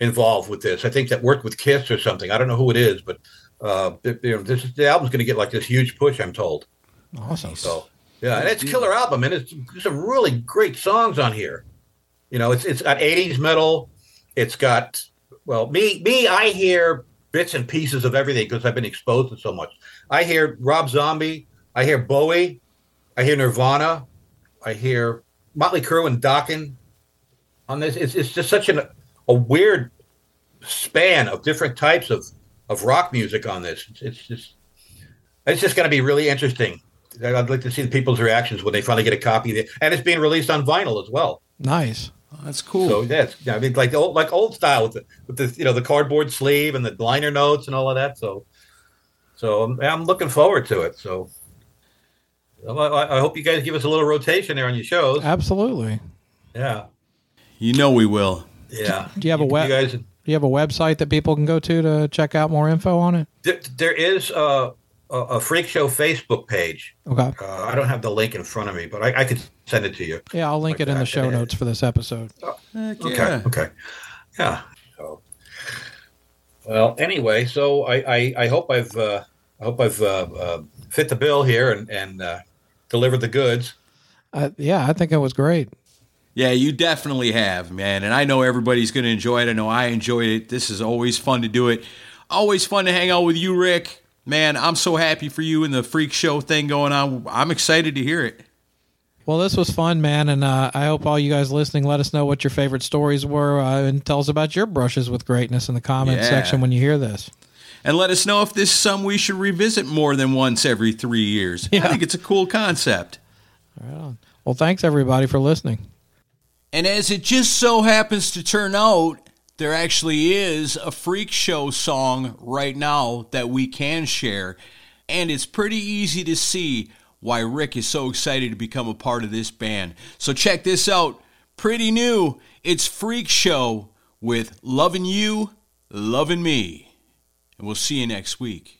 D: involved with this. I think that worked with Kiss or something. I don't know who it is, but uh, you know, this the album's going to get like this huge push. I'm told.
C: Awesome.
D: So yeah, and it's killer album, and it's some really great songs on here. You know, it's it's got 80s metal. It's got well, me me I hear bits and pieces of everything because I've been exposed to so much. I hear Rob Zombie, I hear Bowie, I hear Nirvana, I hear Motley Crue and Dokken. On this, it's it's just such an, a weird span of different types of of rock music on this. It's, it's just it's just going to be really interesting. I'd like to see the people's reactions when they finally get a copy, of it. and it's being released on vinyl as well.
C: Nice.
B: Oh, that's cool.
D: So that's yeah, I mean like old like old style with the with the you know the cardboard sleeve and the liner notes and all of that. So so I'm, I'm looking forward to it. So I, I, hope you guys give us a little rotation there on your shows.
C: Absolutely.
D: Yeah.
B: You know we will.
D: Yeah.
C: Do you have a web?
D: You guys,
C: do you have a website that people can go to to check out more info on it?
D: There, there is a, a Freakshow Facebook page.
C: Okay.
D: Uh, I don't have the link in front of me, but I, I could send it to you.
C: Yeah, I'll link
D: like
C: it in
D: that.
C: the show notes for this episode.
D: Oh,
B: Heck
D: okay.
B: yeah.
D: Okay. Yeah. So, well, anyway, so I, I, I hope I've uh, I hope I've uh, uh, fit the bill here and and uh, delivered the goods.
C: Uh, yeah, I think it was great.
B: Yeah, you definitely have, man. And I know everybody's going to enjoy it. I know I enjoyed it. This is always fun to do it. Always fun to hang out with you, Rik. Man, I'm so happy for you and the freakshow thing going on. I'm excited to hear it.
C: Well, this was fun, man, and uh, I hope all you guys listening let us know what your favorite stories were uh, and tell us about your brushes with greatness in the comment
B: Yeah.
C: section when you hear this.
B: And let us know if this is something we should revisit more than once every three years. I think it's a cool concept.
C: Right on. Well, thanks everybody for listening.
B: And as it just so happens to turn out, there actually is a freakshow song right now that we can share. And it's pretty easy to see why Rik is so excited to become a part of this band. So check this out. Pretty new. It's Freakshow with Loving You, Loving Me. And we'll see you next week.